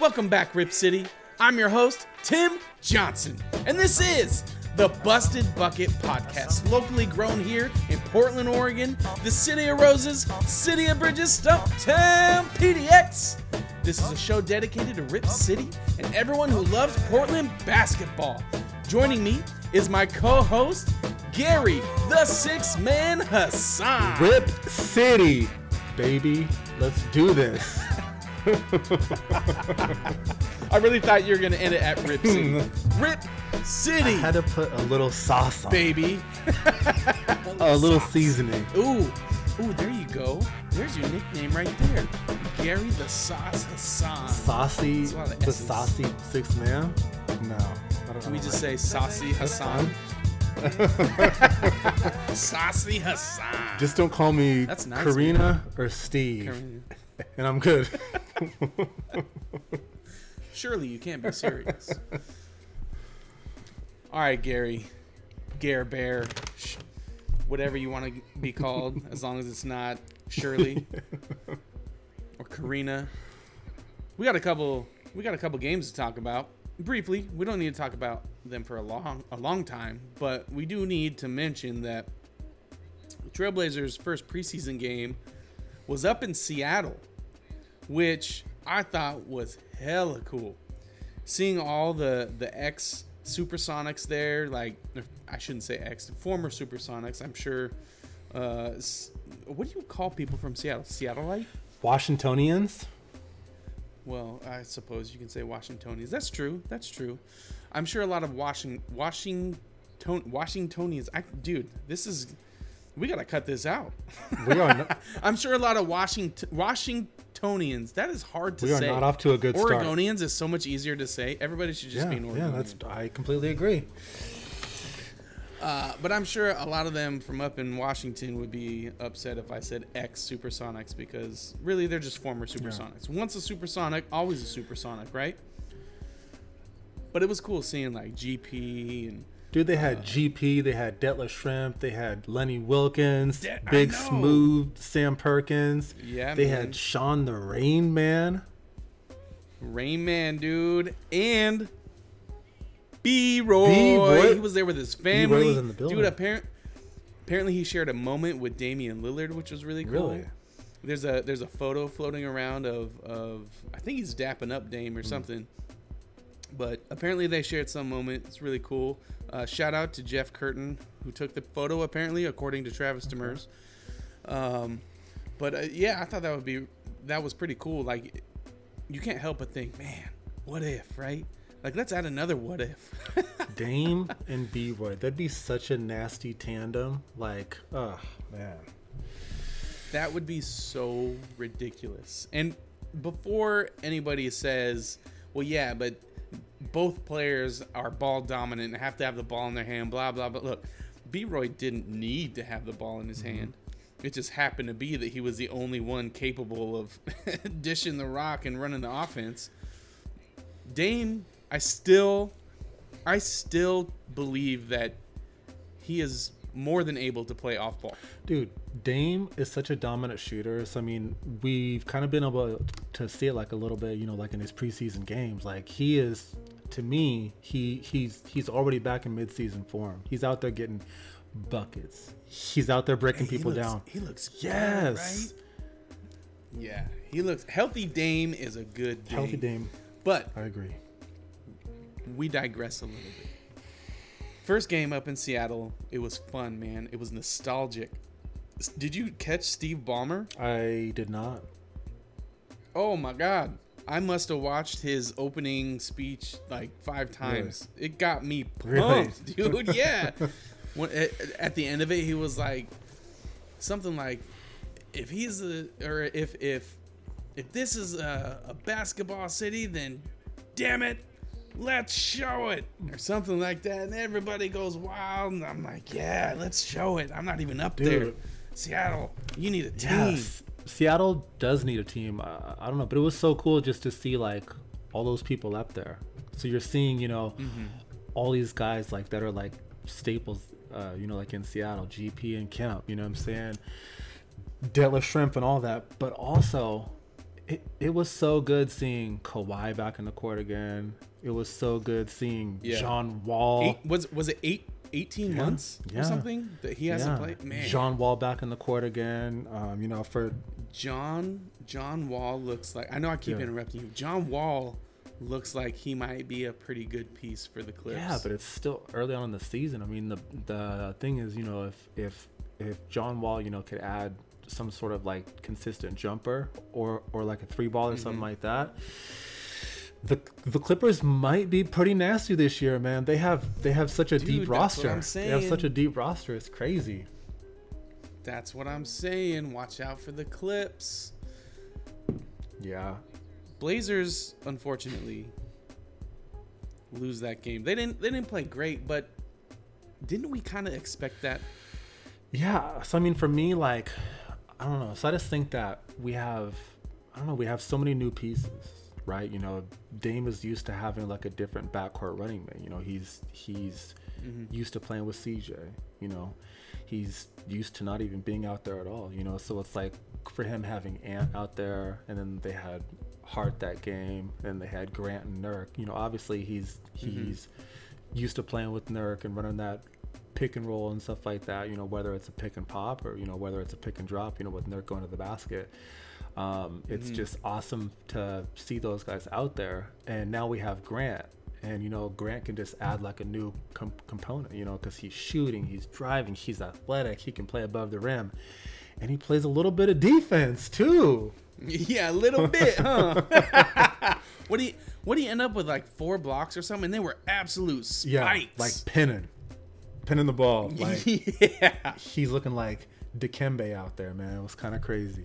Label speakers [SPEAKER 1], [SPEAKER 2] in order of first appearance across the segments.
[SPEAKER 1] Welcome back, Rip City. I'm your host, Tim Johnson, and this is the Busted Bucket Podcast, locally grown here in Portland, Oregon, the City of Roses, City of Bridges, Stumptown, PDX. This is a show dedicated to Rip City and everyone who loves Portland basketball. Joining me is my co-host, Gary, the Six Man Hassan.
[SPEAKER 2] Rip City, baby. Let's do this.
[SPEAKER 1] I really thought you were gonna end it at Rip City. Rip City,
[SPEAKER 2] I had to put a little sauce on, it,
[SPEAKER 1] baby.
[SPEAKER 2] a little seasoning.
[SPEAKER 1] Ooh, ooh, there you go. There's your nickname right there, Gary the Sauce Hassan.
[SPEAKER 2] Saucy,
[SPEAKER 1] That's a lot of
[SPEAKER 2] the
[SPEAKER 1] S's.
[SPEAKER 2] saucy six man. No, I don't
[SPEAKER 1] Can we
[SPEAKER 2] know,
[SPEAKER 1] just say Saucy Hassan? Saucy Hassan.
[SPEAKER 2] Just don't call me
[SPEAKER 1] That's nice,
[SPEAKER 2] Karina or Steve,
[SPEAKER 1] Karina.
[SPEAKER 2] And I'm good.
[SPEAKER 1] Surely you can't be serious. All right, Gary, Gare Bear, whatever you want to be called, as long as it's not Shirley or Karina. We got a couple. We got a couple games to talk about. Briefly, we don't need to talk about them for a long, a long time, but we do need to mention that Trailblazers' first preseason game was up in Seattle, which I thought was hella cool. Seeing all the the ex Supersonics there, like I shouldn't say ex, former Supersonics. I'm sure. Uh, what do you call people from Seattle? Seattleite?
[SPEAKER 2] Washingtonians.
[SPEAKER 1] Well, I suppose you can say Washingtonians. That's true. That's true. I'm sure a lot of Washing Washington Washingtonians. I, dude, this is. We gotta cut this out.
[SPEAKER 2] We are not,
[SPEAKER 1] I'm sure a lot of Washington Washingtonians. That is hard to
[SPEAKER 2] we are
[SPEAKER 1] say.
[SPEAKER 2] not off to a good start.
[SPEAKER 1] Oregonians is so much easier to say. Everybody should just
[SPEAKER 2] Yeah,
[SPEAKER 1] be an
[SPEAKER 2] yeah,
[SPEAKER 1] Oregonian.
[SPEAKER 2] that's. I completely agree.
[SPEAKER 1] Uh, but I'm sure a lot of them from up in Washington would be upset if I said ex Supersonics because really they're just former Supersonics. Once a Supersonic, always a Supersonic, right? But it was cool seeing like GP and
[SPEAKER 2] Dude, they had uh. GP, they had Detlef Schrempf, they had Lenny
[SPEAKER 1] Wilkens,
[SPEAKER 2] Big. Smooth, Sam Perkins.
[SPEAKER 1] Yeah,
[SPEAKER 2] they
[SPEAKER 1] man.
[SPEAKER 2] had Shawn the Reign Man.
[SPEAKER 1] Reign Man, dude, and B Roy.
[SPEAKER 2] B-Roy-
[SPEAKER 1] He was there with his family.
[SPEAKER 2] was in the building.
[SPEAKER 1] Dude, apparent, apparently he shared a moment with Damian Lillard, which was really cool.
[SPEAKER 2] Really?
[SPEAKER 1] There's a there's a photo floating around of of I think he's dapping up Dame or hmm. something. But apparently they shared some moment. It's really cool. Uh, shout out to Jeff Curtin who took the photo. Apparently, according to Travis Demers. Um, but uh, yeah, I thought that would be that was pretty cool. Like you can't help but think, man, what if, right? Like let's add another what if.
[SPEAKER 2] Dame and B Roy. That'd be such a nasty tandem. Like, oh man.
[SPEAKER 1] That would be so ridiculous. And before anybody says, well, yeah, but both players are ball dominant and have to have the ball in their hand, blah, blah, blah. Look, B Roy didn't need to have the ball in his mm-hmm. hand. It just happened to be that he was the only one capable of dishing the rock and running the offense. Dame, I still, I still believe that he is more than able to play off ball.
[SPEAKER 2] Dude, Dame is such a dominant shooter. So I mean, we've kind of been able to see it like a little bit, you know, like in his preseason games. Like he is, to me, he he's he's already back in midseason form. He's out there getting buckets. He's out there breaking
[SPEAKER 1] He
[SPEAKER 2] people
[SPEAKER 1] looks-
[SPEAKER 2] down.
[SPEAKER 1] He looks good,
[SPEAKER 2] Yes.
[SPEAKER 1] right? Yeah, he looks healthy. Dame is a good Dame.
[SPEAKER 2] Healthy Dame.
[SPEAKER 1] but
[SPEAKER 2] I agree.
[SPEAKER 1] we digress a little bit. First game up in Seattle, it was fun, man. It was nostalgic. Did you catch Steve Ballmer?
[SPEAKER 2] I did not.
[SPEAKER 1] Oh my God. I must have watched his opening speech like five times. It got me
[SPEAKER 2] Really?
[SPEAKER 1] pumped, dude. Yeah. when, at, at the end of it, he was like something like, "If he's a or if if if this is a, a basketball city, then damn it, let's show it," or something like that. And everybody goes wild, and I'm like, "Yeah, let's show it." I'm not even up there. Seattle, you need a team.
[SPEAKER 2] Yes. Seattle does need a team. Uh, I don't know, but it was so cool just to see like all those people up there. So you're seeing, you know, all these guys like that are like staples, uh, you know, like in Seattle, GP and Kemp. You know what I'm saying? Detlef Schrempf and all that, but also it, it was so good seeing Kawhi back in the court again. It was so good seeing
[SPEAKER 1] Yeah.
[SPEAKER 2] John Wall.
[SPEAKER 1] Eight, was was it eight, 18
[SPEAKER 2] Yeah.
[SPEAKER 1] months
[SPEAKER 2] Yeah.
[SPEAKER 1] or something that he hasn't played? Man,
[SPEAKER 2] John Wall back in the court again. Um, you know, for
[SPEAKER 1] John John Wall looks like I know I keep
[SPEAKER 2] Yeah.
[SPEAKER 1] interrupting you. John Wall looks like he might be a pretty good piece for the Clips.
[SPEAKER 2] yeah, but it's still early on in the season. I mean, the the thing is, you know, if if if John Wall, you know, could add some sort of like consistent jumper or or like a three ball or
[SPEAKER 1] Mm-hmm.
[SPEAKER 2] something like that. The, the Clippers might be pretty nasty this year, man. They have they have such a
[SPEAKER 1] Dude,
[SPEAKER 2] deep roster. They have such a deep roster. It's crazy.
[SPEAKER 1] That's what I'm saying. Watch out for the Clips.
[SPEAKER 2] Yeah.
[SPEAKER 1] Blazers, unfortunately, lose that game. They didn't. They didn't play great, but didn't we kind of expect that?
[SPEAKER 2] Yeah. So I mean, for me, like, I don't know. So I just think that we have, I don't know, we have so many new pieces, right? You know, Dame is used to having like a different backcourt running mate. You know, he's he's mm-hmm. used to playing with CJ. You know, he's used to not even being out there at all. You know, so it's like for him having Ant out there, and then they had Hart that game, and they had Grant and Nurk. You know, obviously he's mm-hmm. he's used to playing with Nurk and running that pick and roll and stuff like that. You know, whether it's a pick and pop or you know whether it's a pick and drop. You know, with Nurk going to the basket. Um, it's just awesome to see those guys out there. And now we have Grant, and you know Grant can just add like a new com- component. You know, because he's shooting, he's driving, he's athletic, he can play above the rim, and he plays a little bit of defense too.
[SPEAKER 1] Yeah, a little bit, huh? what do you What do you end up with? Like four blocks or something? And they were absolute spikes.
[SPEAKER 2] Yeah, like pinning, pinning the ball. Like
[SPEAKER 1] yeah.
[SPEAKER 2] he's looking like Dikembe out there, man. It was kind of crazy.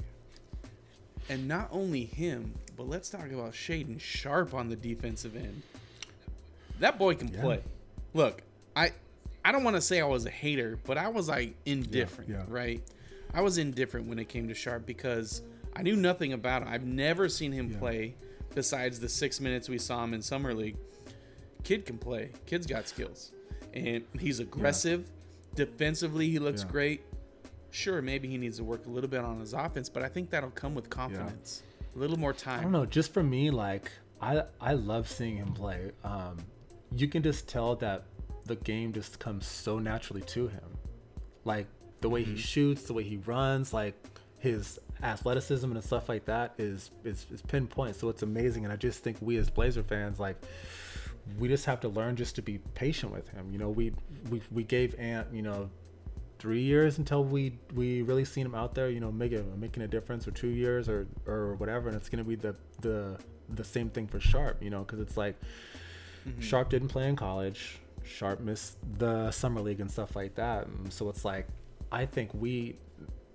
[SPEAKER 1] And not only him, but let's talk about Shaedon Sharpe on the defensive end. That boy can
[SPEAKER 2] Yeah.
[SPEAKER 1] play. Look, I I don't want to say I was a hater, but I was like indifferent,
[SPEAKER 2] yeah.
[SPEAKER 1] right? I was indifferent when it came to Sharpe because I knew nothing about him. I've never seen him
[SPEAKER 2] Yeah.
[SPEAKER 1] play besides the six minutes we saw him in summer league. Kid can play. Kid's got skills, and he's aggressive. Defensively, he looks
[SPEAKER 2] Yeah.
[SPEAKER 1] great. Sure, maybe he needs to work a little bit on his offense, but I think that'll come with confidence. A little more time.
[SPEAKER 2] I don't know. Just for me, like I I love seeing him play. Um, you can just tell that the game just comes so naturally to him, like the way he shoots, the way he runs, like his athleticism and stuff like that is is is pinpoint. So it's amazing, and I just think we as Blazer fans, like we just have to learn just to be patient with him. You know, we we we gave Ant, you know, three years until we we really seen him out there, you know, making making a difference, or two years, or or whatever, and it's gonna be the the the same thing for Sharpe, you know, because it's like mm-hmm. Sharpe didn't play in college, Sharpe missed the summer league and stuff like that, and so it's like I think we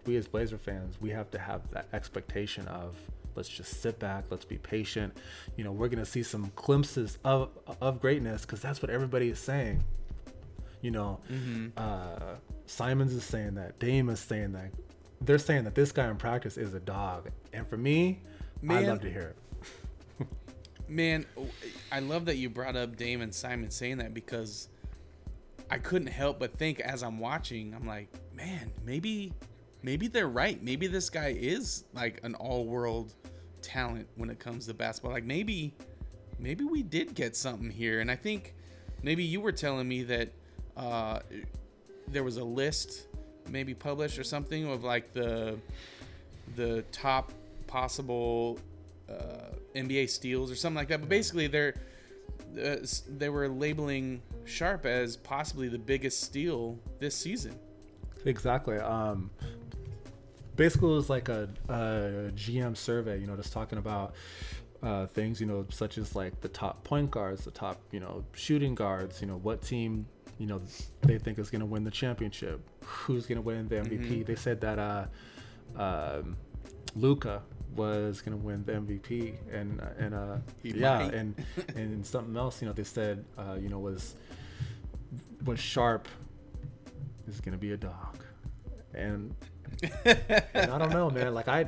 [SPEAKER 2] we as Blazer fans we have to have that expectation of let's just sit back, let's be patient, you know, we're gonna see some glimpses of of greatness because that's what everybody is saying. You know, uh, Simons is saying that. Dame is saying that. They're saying that this guy in practice is a dog, and for me, I love to hear it.
[SPEAKER 1] Man, I love that you brought up Dame and Simon saying that because I couldn't help but think as I'm watching, I'm like, man, maybe maybe they're right. Maybe this guy is like an all-world talent when it comes to basketball. Like maybe maybe we did get something here. And I think maybe you were telling me that uh, there was a list maybe published or something of like the the top possible uh, NBA steals or something like that. But basically, they're uh, they were labeling Sharpe as possibly the biggest steal this season.
[SPEAKER 2] Exactly. Um, basically, it was like a, a GM survey, you know, just talking about uh, things, you know, such as like the top point guards, the top, you know, shooting guards, you know, what team, you know, they think is going to win the championship, who's going to win the MVP. They said that uh, um, Luka was going to win the MVP, and and uh,
[SPEAKER 1] He
[SPEAKER 2] yeah,
[SPEAKER 1] might.
[SPEAKER 2] and and something else, you know, they said, uh, you know, was was Sharpe is going to be a dog, and and I don't know, man. Like I,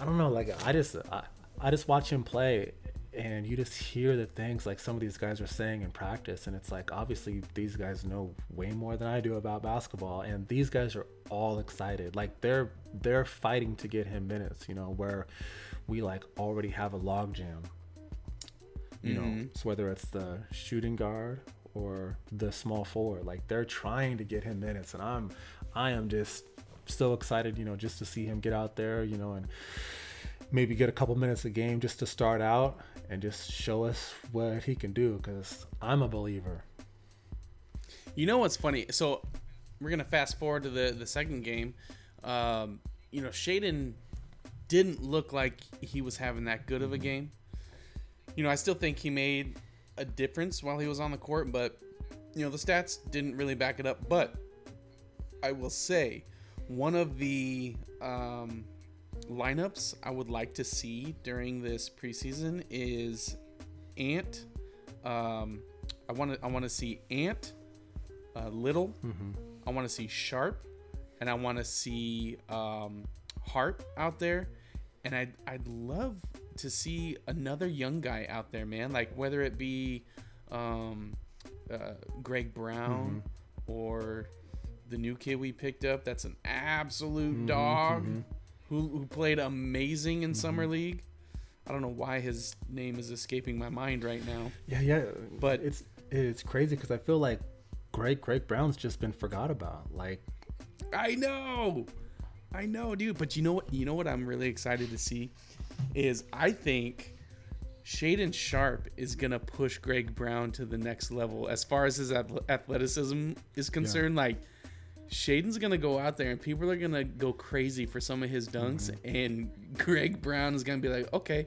[SPEAKER 2] I don't know. Like I just, I, I just watch him play, and you just hear the things like some of these guys are saying in practice and it's like obviously these guys know way more than I do about basketball and these guys are all excited like they're they're fighting to get him minutes you know where we like already have a logjam you
[SPEAKER 1] Mm-hmm.
[SPEAKER 2] know so whether it's the shooting guard or the small forward like they're trying to get him minutes and I'm I am just so excited you know just to see him get out there you know and maybe get a couple minutes a game just to start out and just show us what he can do because I'm a believer.
[SPEAKER 1] You know what's funny? So we're gonna fast forward to the the second game. Um, you know, Shaedon didn't look like he was having that good of a game. You know, I still think he made a difference while he was on the court, but you know the stats didn't really back it up. But I will say, one of the um, lineups I would like to see during this preseason is Ant. Um, I want to I want to see Ant, uh, Little. I want to see Sharpe, and I want to see um, Hart out there. And I'd I'd love to see another young guy out there, man. Like whether it be um, uh, Greg Brown or the new kid we picked up. That's an absolute mm-hmm, dog mm-hmm. who who played amazing in summer mm-hmm. league. I don't know why his name is escaping my mind right now.
[SPEAKER 2] Yeah, yeah,
[SPEAKER 1] But-
[SPEAKER 2] it's it's crazy because I feel like Greg Greg Brown's just been forgot about. Like,
[SPEAKER 1] I know, I know, dude. But you know what? You know what I'm really excited to see is I think Shaedon Sharpe is gonna push Greg Brown to the next level as far as his athleticism is concerned. Like Shaedon's gonna go out there and people are gonna go crazy for some of his dunks, and Greg Brown is gonna be like, okay,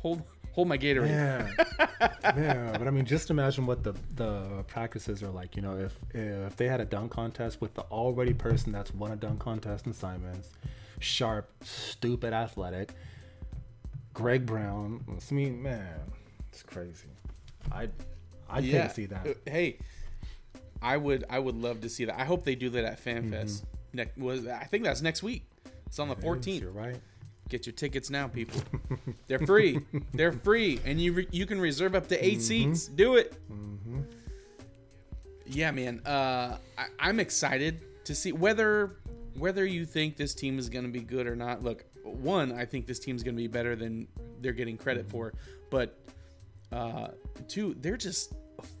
[SPEAKER 1] hold hold my Gatorade.
[SPEAKER 2] yeah, yeah. But I mean, just imagine what the the practices are like. You know, if if they had a dunk contest with the already person that's won a dunk contest in Simons, sharp, stupid, athletic, Greg Brown. I mean, man, it's crazy. I I
[SPEAKER 1] yeah.
[SPEAKER 2] can't see that.
[SPEAKER 1] Uh, Hey, I would I would love to see that. I hope they do that at FanFest. Next was I think that's next week. It's on the
[SPEAKER 2] Mm-hmm. Yes,
[SPEAKER 1] 14th.
[SPEAKER 2] You're right.
[SPEAKER 1] Get your tickets now, people. They're free. They're free, and you re- you can reserve up to 8
[SPEAKER 2] Mm-hmm.
[SPEAKER 1] seats. Do it. Yeah, man. Uh, I, I'm excited to see whether whether you think this team is going to be good or not. Look, one, I think this team's going to be better than they're getting credit for, but uh, two, they're just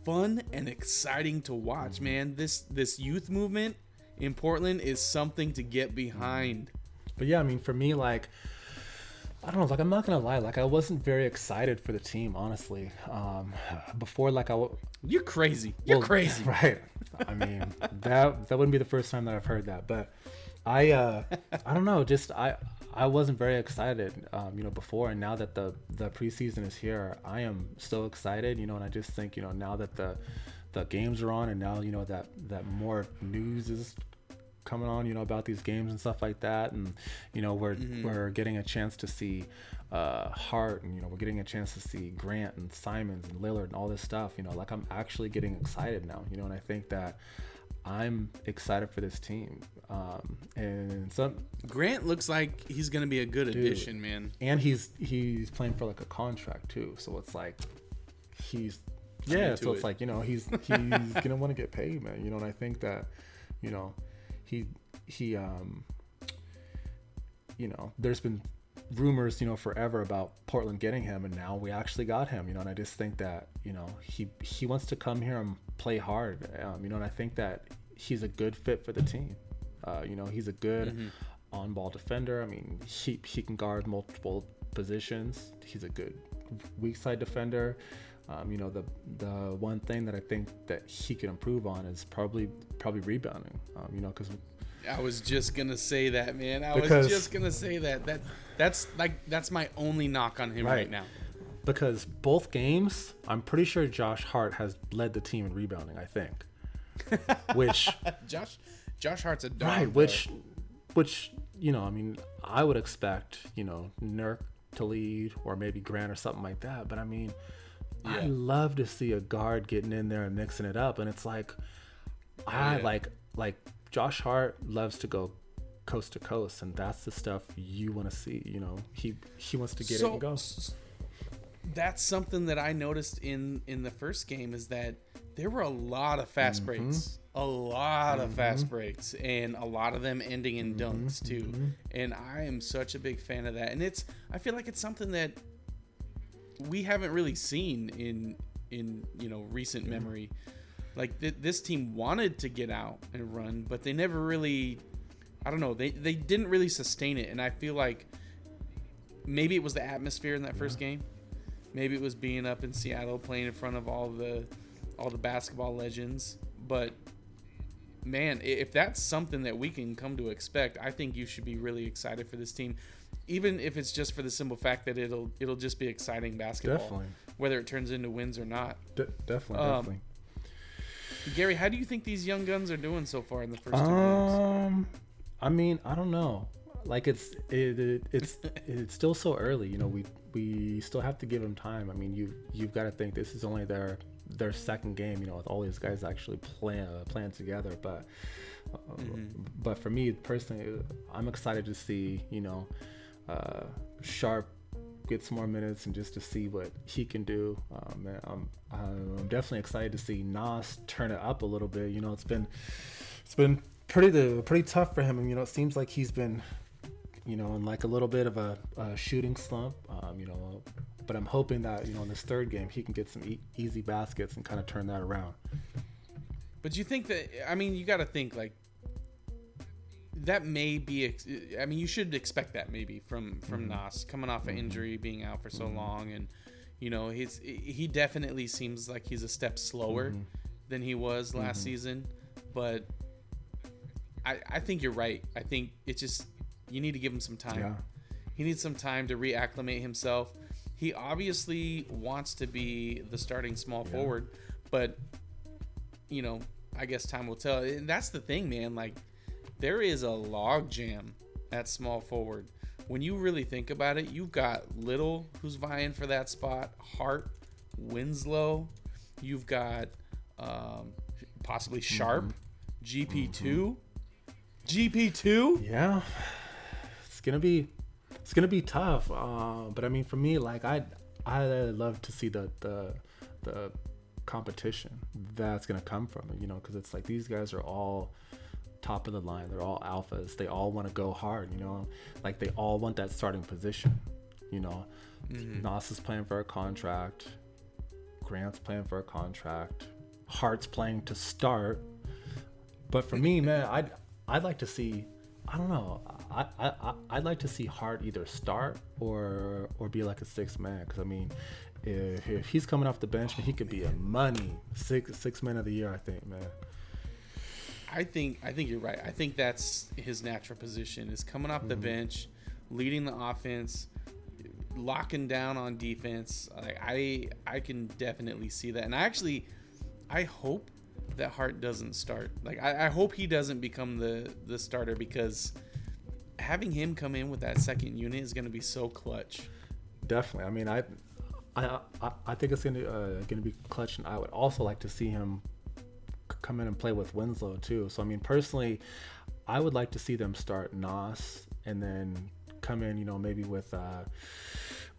[SPEAKER 1] fun and exciting to watch, man. This this youth movement in Portland is something to get behind.
[SPEAKER 2] But yeah, I mean, for me, like, I don't know, like, I'm not gonna lie, like, I wasn't very excited for the team, honestly. Um, before, like, I, w-
[SPEAKER 1] You're crazy. You're
[SPEAKER 2] well,
[SPEAKER 1] crazy.
[SPEAKER 2] right? I mean, that that wouldn't be the first time that I've heard that, but I, uh, I don't know, just I, I wasn't very excited, um, you know, before, and now that the the preseason is here, I am so excited, you know, and I just think, you know, now that the the games are on, and now you know that that more news is coming on, you know, about these games and stuff like that, and you know, we're we're getting a chance to see uh, Hart, and you know, we're getting a chance to see Grant and Simons and Lillard and all this stuff. You know, like I'm actually getting excited now. You know, and I think that I'm excited for this team. Um, and some,
[SPEAKER 1] Grant looks like he's going to be a good addition, man.
[SPEAKER 2] and he's he's playing for like a contract too, so it's like he's yeah, so it's like you know he's he's gonna want to get paid, man. You know, and I think that you know he he um you know there's been rumors you know forever about Portland getting him, and now we actually got him. You know, and I just think that you know he he wants to come here and play hard. Um, you know, and I think that he's a good fit for the team. Uh, you know, he's a good
[SPEAKER 1] Mm-hmm.
[SPEAKER 2] on-ball defender. I mean, he he can guard multiple positions. He's a good weak side defender. Um, you know, the the one thing that I think that he can improve on is probably probably rebounding. Um, you know, because
[SPEAKER 1] I was just gonna say that, man. I
[SPEAKER 2] Because-
[SPEAKER 1] was just gonna say that. That that's like that's my only knock on him right,
[SPEAKER 2] Right.
[SPEAKER 1] now.
[SPEAKER 2] because both games, I'm pretty sure Josh Hart has led the team in rebounding. I think, which
[SPEAKER 1] Josh Josh Hart's a dog.
[SPEAKER 2] right, which which you know, I mean, I would expect you know Nurk to lead or maybe Grant or something like that. But I mean, I love to see a guard getting in there and mixing it up, and it's like I oh,
[SPEAKER 1] yeah.
[SPEAKER 2] like like Josh Hart loves to go coast to coast, and that's the stuff you want to see. You know, he he wants to get it
[SPEAKER 1] so
[SPEAKER 2] and go.
[SPEAKER 1] that's something that I noticed in in the first game is that there were a lot of fast mm-hmm. breaks, a lot of fast mm-hmm. breaks, and a lot of them ending in mm-hmm. dunks too. And I am such a big fan of that. And it's I feel like it's something that we haven't really seen in in you know recent memory. Like th- this team wanted to get out and run, but they never really. I don't know. They they didn't really sustain it, and I feel like maybe it was the atmosphere in that first game. Maybe it was being up in Seattle playing in front of all the all the basketball legends. But man, if that's something that we can come to expect, I think you should be really excited for this team. Even if it's just for the simple fact that it'll it'll just be exciting basketball,
[SPEAKER 2] Definitely.
[SPEAKER 1] whether it turns into wins or not.
[SPEAKER 2] De- definitely,
[SPEAKER 1] Um,
[SPEAKER 2] definitely.
[SPEAKER 1] Gary, how do you think these young guns are doing so far in the first two games?
[SPEAKER 2] Um, I mean, I don't know. Like it's it, it it's it's still so early. You know, we we still have to give them time. I mean, you you've got to think this is only their their second game. You know, with all these guys actually playing uh, playing together. But uh, but for me personally, I'm excited to see you know uh, Sharpe get some more minutes and just to see what he can do. Um, and I'm, I'm definitely excited to see Nas turn it up a little bit. You know, it's been it's been pretty the pretty tough for him, and you know, it seems like he's been you know in like a little bit of a, a shooting slump. Um, you know, but I'm hoping that you know in this third game he can get some e- easy baskets and kind of turn that around.
[SPEAKER 1] But you think that I mean you got to think like that may be ex- I mean you should expect that maybe from from mm-hmm. Nas coming off an mm-hmm. injury being out for so mm-hmm. long and you know he's he definitely seems like he's a step slower than he was last season but I I think you're right. I think it's just you need to give him some time.
[SPEAKER 2] Yeah.
[SPEAKER 1] He needs some time to reacclimate himself. He obviously wants to be the starting small forward, but you know, I guess time will tell. And that's the thing, man. Like, there is a log jam at small forward. When you really think about it, you've got Little who's vying for that spot, Hart, Winslow. You've got um, possibly Sharpe, GP2. GP2?
[SPEAKER 2] Yeah, it's gonna be it's gonna be tough. Uh, but I mean, for me, like I I love to see the the the competition that's gonna come from it. You know, because it's like these guys are all top of the line. They're all alphas. They all want to go hard. You know, like they all want that starting position. You know, Nas is playing for a contract. Grant's playing for a contract. Hart's playing to start. But for me, man, I'd I'd like to see. I don't know. I, I I'd like to see Hart either start or or be like a six man. Because I mean, if, if he's coming off the bench, he could be a money six six man of the year. I think, man.
[SPEAKER 1] I think I think you're right. I think that's his natural position is coming off the mm-hmm. bench, leading the offense, locking down on defense. Like I I can definitely see that. And I actually I hope that Hart doesn't start. Like I, I hope he doesn't become the the starter because having him come in with that second unit is going to be so clutch.
[SPEAKER 2] Definitely. I mean, I, I, I, I think it's gonna uh, gonna be clutch, and I would also like to see him come in and play with Winslow too. So I mean, personally, I would like to see them start Nas and then come in, you know, maybe with uh,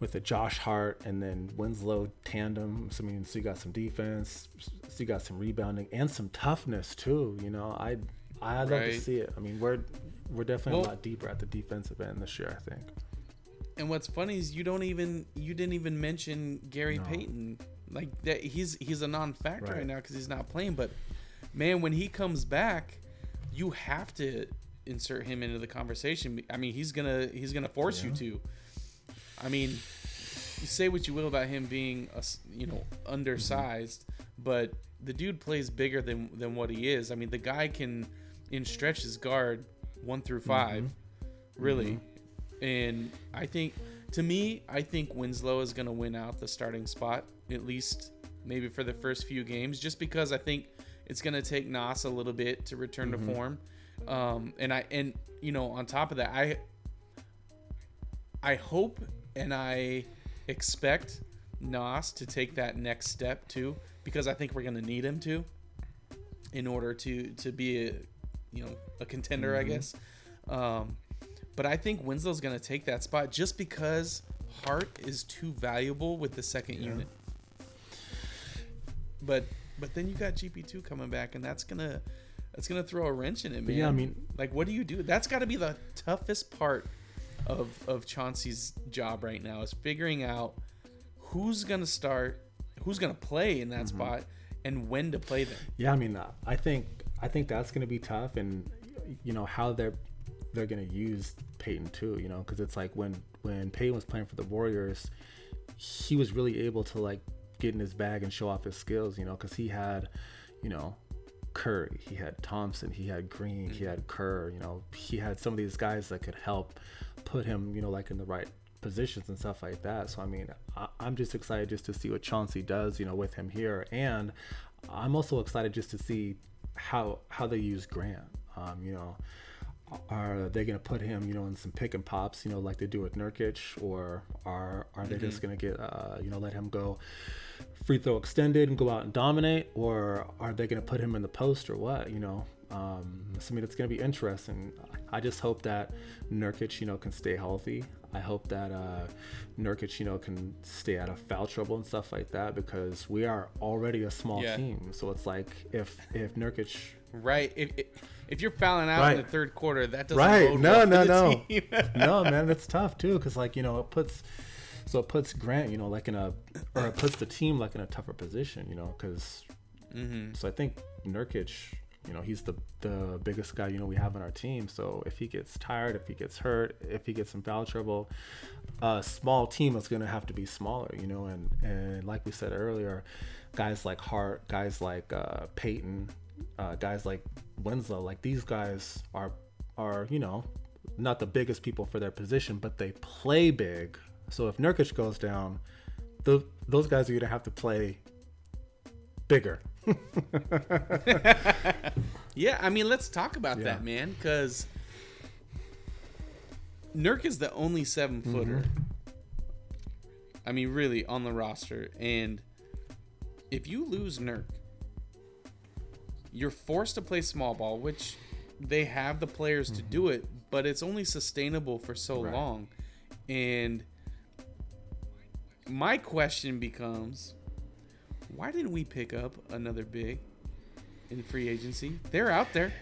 [SPEAKER 2] with a Josh Hart and then Winslow tandem. So I mean, so you got some defense, so you got some rebounding and some toughness too. You know, I I'd love to see it. I mean, we're we're definitely
[SPEAKER 1] Well-
[SPEAKER 2] a lot deeper at the defensive end this year. I think.
[SPEAKER 1] And what's funny is you don't even you didn't even mention Gary
[SPEAKER 2] No.
[SPEAKER 1] Payton. Like that he's he's a non-factor right,
[SPEAKER 2] Right.
[SPEAKER 1] now because he's not playing. But man, when he comes back, you have to insert him into the conversation. I mean, he's gonna he's gonna force you to. I mean, you say what you will about him being a, you know undersized, but the dude plays bigger than than what he is. I mean, the guy can in stretch his guard one through 5 mm-hmm. really. Mm-hmm. And I think, to me, I think Winslow is going to win out the starting spot, at least maybe for the first few games, just because I think it's going to take Nas a little bit to return to mm-hmm. form. Um, and I, and you know, on top of that, I, I hope and I expect Nas to take that next step too, because I think we're going to need him to, in order to to be a, you know, a contender, I guess. Um, but I think Winslow's going to take that spot just because Hart is too valuable with the second
[SPEAKER 2] Yeah.
[SPEAKER 1] unit. But but then you got GP two coming back, and that's gonna that's gonna throw a wrench in it, man.
[SPEAKER 2] Yeah, I mean,
[SPEAKER 1] like what do you do? That's got to be the toughest part of of Chauncey's job right now is figuring out who's gonna start, who's gonna play in
[SPEAKER 2] Mm-hmm.
[SPEAKER 1] that spot, and when to play them.
[SPEAKER 2] Yeah, I mean, I think I think that's going to be tough, and you know how they're they're going to use Payton too. You know, because it's like when when Payton was playing for the Warriors, he was really able to like get in his bag and show off his skills. You know, because he had, you know. Curry, he had Thompson, he had Green, he had mm-hmm. Kerr, you know, he had some of these guys that could help put him, you know, like in the right positions and stuff like that. So I mean, I, I'm just excited just to see what Chauncey does, you know, with him here, and I'm also excited just to see how how they use Grant. Um, you know, are they going to put him, you know, in some pick and pops, you know, like they do with Nurkic, or are are they just going to get, uh, you know, let him go free throw extended and go out and dominate, or are they going to put him in the post or what? You know, um, so I mean, it's going to be interesting. I just hope that Nurkic, you know, can stay healthy. I hope that uh, Nurkic, you know, can stay out of foul trouble and stuff like that because we are already a small
[SPEAKER 1] Yeah.
[SPEAKER 2] team. So it's like if if Nurkic
[SPEAKER 1] Right. If if, you're fouling out in the third quarter, that doesn't
[SPEAKER 2] Right. No, no, no. no, man, it's tough too, because like you know, it puts so it puts Grant, you know, like in a or it puts the team like in a tougher position, you know, because
[SPEAKER 1] Mhm.
[SPEAKER 2] so I think Nurkic, you know, he's the the biggest guy you know we have on our team. So if he gets tired, if he gets hurt, if he gets in foul trouble, a small team is gonna have to be smaller, you know, and and like we said earlier, guys like Hart, guys like uh, Payton, uh, guys like Winslow, like these guys are are you know not the biggest people for their position, but they play big. So if Nurkic goes down, th- those guys are gonna have to play bigger.
[SPEAKER 1] Yeah, I mean, let's talk about
[SPEAKER 2] Yeah.
[SPEAKER 1] that, man, because Nurk is the only seven footer. Mm-hmm. I mean, really, on the roster. And if you lose Nurk, you're forced to play small ball, which they have the players to do mm-hmm. it, but it's only sustainable for so
[SPEAKER 2] Right.
[SPEAKER 1] long. And my question becomes why didn't we pick up another big in free agency? They're out there.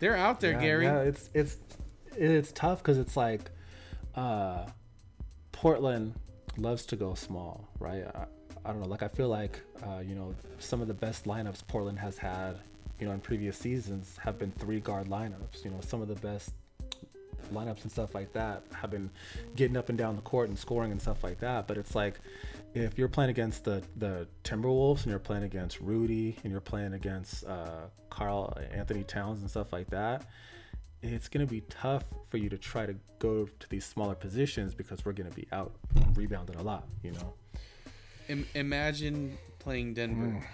[SPEAKER 1] They're out there,
[SPEAKER 2] Yeah,
[SPEAKER 1] Gary.
[SPEAKER 2] Yeah, it's it's it's tough because it's like uh, Portland loves to go small, right? I, I don't know. Like I feel like uh, you know some of the best lineups Portland has had, you know, in previous seasons have been three guard lineups. You know, some of the best lineups and stuff like that have been getting up and down the court and scoring and stuff like that. But it's like if you're playing against the the Timberwolves and you're playing against Rudy and you're playing against uh, Karl Anthony Towns and stuff like that, it's gonna be tough for you to try to go to these smaller positions because we're gonna be out rebounded a lot. You know.
[SPEAKER 1] Im- imagine playing Denver,
[SPEAKER 2] Mm.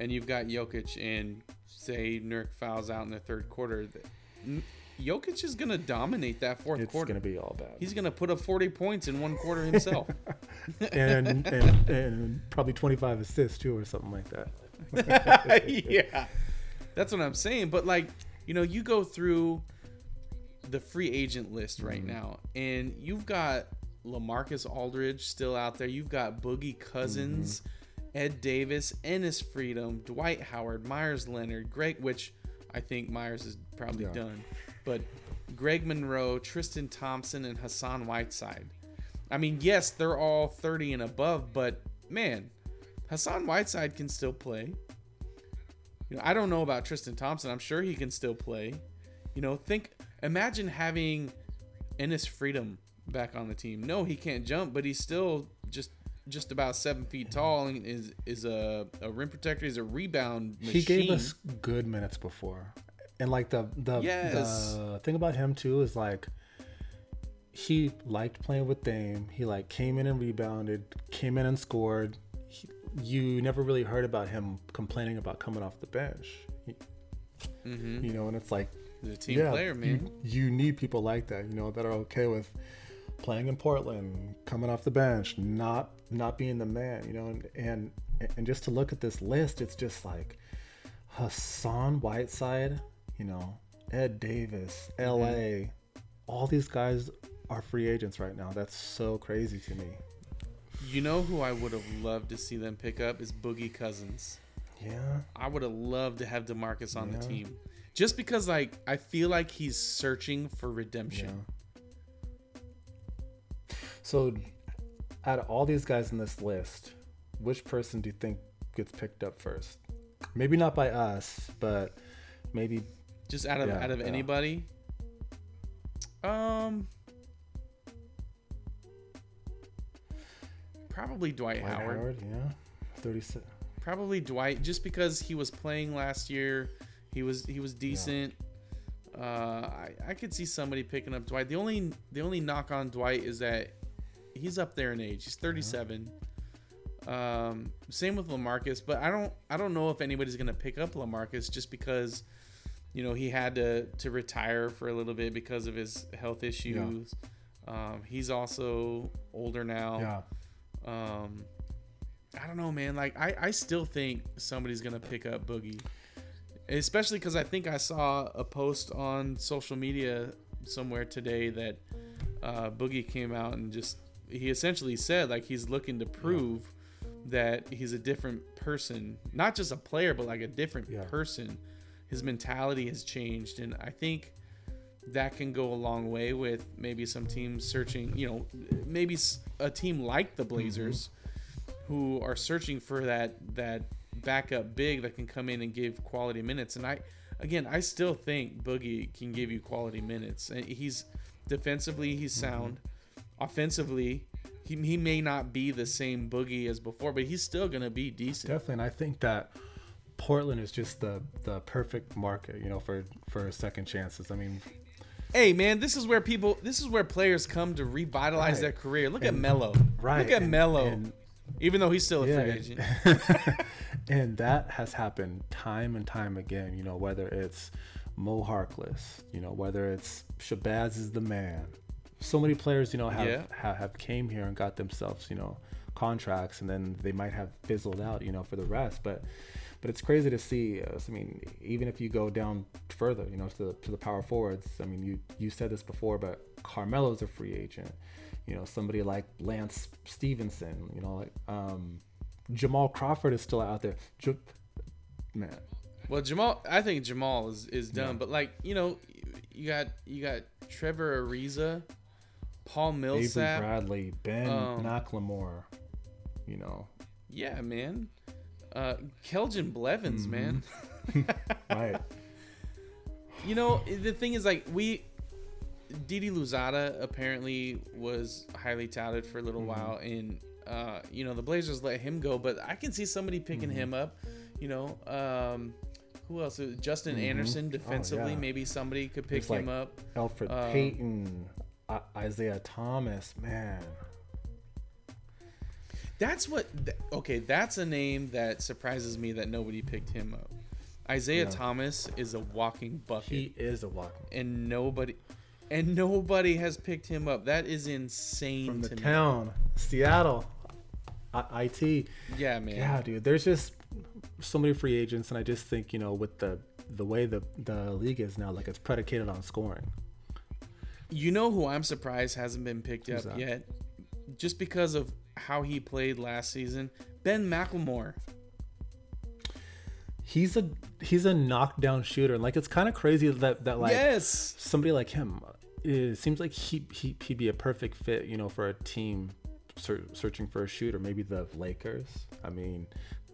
[SPEAKER 1] and you've got Jokic, and say Nurk fouls out in the third quarter. Jokic is gonna dominate that fourth
[SPEAKER 2] It's
[SPEAKER 1] quarter.
[SPEAKER 2] It's gonna be all bad.
[SPEAKER 1] He's gonna put up 40 points in one quarter himself.
[SPEAKER 2] and, and and probably 25 assists too or something like that.
[SPEAKER 1] yeah, that's what I'm saying. But like, you know, you go through the free agent list right
[SPEAKER 2] Mm-hmm.
[SPEAKER 1] now, and you've got LaMarcus Aldridge still out there. You've got Boogie Cousins,
[SPEAKER 2] Mm-hmm.
[SPEAKER 1] Ed Davis, Enes Freedom, Dwight Howard, Meyers Leonard, Greg, which I think Meyers is probably
[SPEAKER 2] Yeah.
[SPEAKER 1] done, but Greg Monroe, Tristan Thompson, and Hassan Whiteside. I mean, yes, they're all 30 and above, but man, Hassan Whiteside can still play. You know, I don't know about Tristan Thompson. I'm sure he can still play. You know, think imagine having Enes Freedom back on the team. No, he can't jump, but he's still just just about seven feet tall and is is a, a rim protector. He's a rebound machine.
[SPEAKER 2] He gave us good minutes before, and like the the
[SPEAKER 1] Yes.
[SPEAKER 2] the thing about him too is like he liked playing with Dame. He like came in and rebounded, came in and scored. He, you never really heard about him complaining about coming off the bench. He-
[SPEAKER 1] Mhm.
[SPEAKER 2] You know, and it's like
[SPEAKER 1] He's a team
[SPEAKER 2] yeah,
[SPEAKER 1] player, man.
[SPEAKER 2] You, you need people like that, you know, that are okay with playing in Portland, coming off the bench, not not being the man, you know, and and and just to look at this list, it's just like Hassan Whiteside, you know, Ed Davis,
[SPEAKER 1] Mm-hmm.
[SPEAKER 2] L.A., all these guys are free agents right now. That's so crazy to me.
[SPEAKER 1] You know who I would have loved to see them pick up is Boogie Cousins.
[SPEAKER 2] Yeah.
[SPEAKER 1] I would have loved to have DeMarcus on the team. Just because like I feel like he's searching for redemption. Yeah.
[SPEAKER 2] So, out of all these guys in this list, which person do you think gets picked up first? Maybe not by us, but maybe
[SPEAKER 1] Just out of
[SPEAKER 2] Yeah,
[SPEAKER 1] out of
[SPEAKER 2] yeah.
[SPEAKER 1] anybody. Um probably Dwight,
[SPEAKER 2] Dwight
[SPEAKER 1] Howard.
[SPEAKER 2] Howard. Yeah, thirty-six.
[SPEAKER 1] Probably Dwight just because he was playing last year. He was he was decent. Uh I, I could see somebody picking up Dwight. The only the only knock on Dwight is that he's up there in age. He's 37. Um same with LaMarcus, but I don't I don't know if anybody's going to pick up LaMarcus just because you know, he had to to retire for a little bit because of his health issues. Um he's also older now.
[SPEAKER 2] Yeah.
[SPEAKER 1] Um, I don't know, man. Like, I, I still think somebody's gonna pick up Boogie, especially because I think I saw a post on social media somewhere today that uh, Boogie came out and just he essentially said like he's looking to prove that he's a different person, not just a player, but like a different
[SPEAKER 2] Yeah.
[SPEAKER 1] person. His mentality has changed, and I think that can go a long way with maybe some teams searching, you know, maybe a team like the Blazers who are searching for that that backup big that can come in and give quality minutes. And I again, I still think Boogie can give you quality minutes. And he's defensively he's mm-hmm. sound. Offensively, he, he may not be the same Boogie as before, but he's still going to be decent.
[SPEAKER 2] Definitely, and I think that Portland is just the the perfect market, you know, for for second chances. I mean,
[SPEAKER 1] Hey man, this is where people this is where players come to revitalize
[SPEAKER 2] Right.
[SPEAKER 1] their career. Look at
[SPEAKER 2] And-
[SPEAKER 1] Melo.
[SPEAKER 2] right,
[SPEAKER 1] Look at
[SPEAKER 2] and-
[SPEAKER 1] Melo.
[SPEAKER 2] and-
[SPEAKER 1] Even though he's still a
[SPEAKER 2] yeah,
[SPEAKER 1] free agent.
[SPEAKER 2] and that has happened time and time again. You know, whether it's Mo Harkless, you know, whether it's Shabazz is the man. So many players, you know, have,
[SPEAKER 1] Yeah.
[SPEAKER 2] have have came here and got themselves, you know, contracts, and then they might have fizzled out, you know, for the rest. But but it's crazy to see. Uh, I mean, even if you go down further, you know, to the to the power forwards. I mean, you you said this before, but Carmelo's a free agent. You know, somebody like Lance Stephenson. You know, like um, Jamal Crawford is still out there. J- man,
[SPEAKER 1] Well, Jamal, I think Jamal is, is done,
[SPEAKER 2] Yeah.
[SPEAKER 1] but like you know, you got you got Trevor Ariza, Paul Millsap, Avery
[SPEAKER 2] Bradley, Ben
[SPEAKER 1] um.
[SPEAKER 2] You know,
[SPEAKER 1] Yeah, man. Uh, Keljin Blevins,
[SPEAKER 2] Mm-hmm.
[SPEAKER 1] man.
[SPEAKER 2] right?
[SPEAKER 1] You know, the thing is, like, we. Didi Louzada apparently was highly touted for a little
[SPEAKER 2] Mm-hmm.
[SPEAKER 1] while, and, uh, you know, the Blazers let him go, but I can see somebody picking
[SPEAKER 2] Mm-hmm.
[SPEAKER 1] him up. You know, um, who else? Justin Anderson defensively,
[SPEAKER 2] Mm-hmm. Oh, yeah.
[SPEAKER 1] maybe somebody could pick
[SPEAKER 2] There's,
[SPEAKER 1] him
[SPEAKER 2] like,
[SPEAKER 1] up.
[SPEAKER 2] Elfrid
[SPEAKER 1] Um,
[SPEAKER 2] Payton, I- Isaiah Thomas. Man,
[SPEAKER 1] That's what. th- Okay, that's a name that surprises me that nobody picked him up. Isaiah. Thomas is a walking bucket.
[SPEAKER 2] he is a walk
[SPEAKER 1] and nobody and nobody has picked him up. That is insane
[SPEAKER 2] from the
[SPEAKER 1] to me.
[SPEAKER 2] town, Seattle. I- IT.
[SPEAKER 1] Yeah, man.
[SPEAKER 2] Yeah, dude. There's just so many free agents, and I just think you know with the the way the the league is now, like it's predicated on scoring.
[SPEAKER 1] You know who I'm surprised hasn't been picked
[SPEAKER 2] Who's
[SPEAKER 1] up
[SPEAKER 2] that?
[SPEAKER 1] yet? Just because of how he played last season. Ben McLemore.
[SPEAKER 2] He's a he's a knockdown shooter, and like it's kind of crazy that that like
[SPEAKER 1] yes.
[SPEAKER 2] somebody like him. It seems like he, he he'd be a perfect fit, you know, for a team searching for a shooter. Maybe the Lakers. I mean,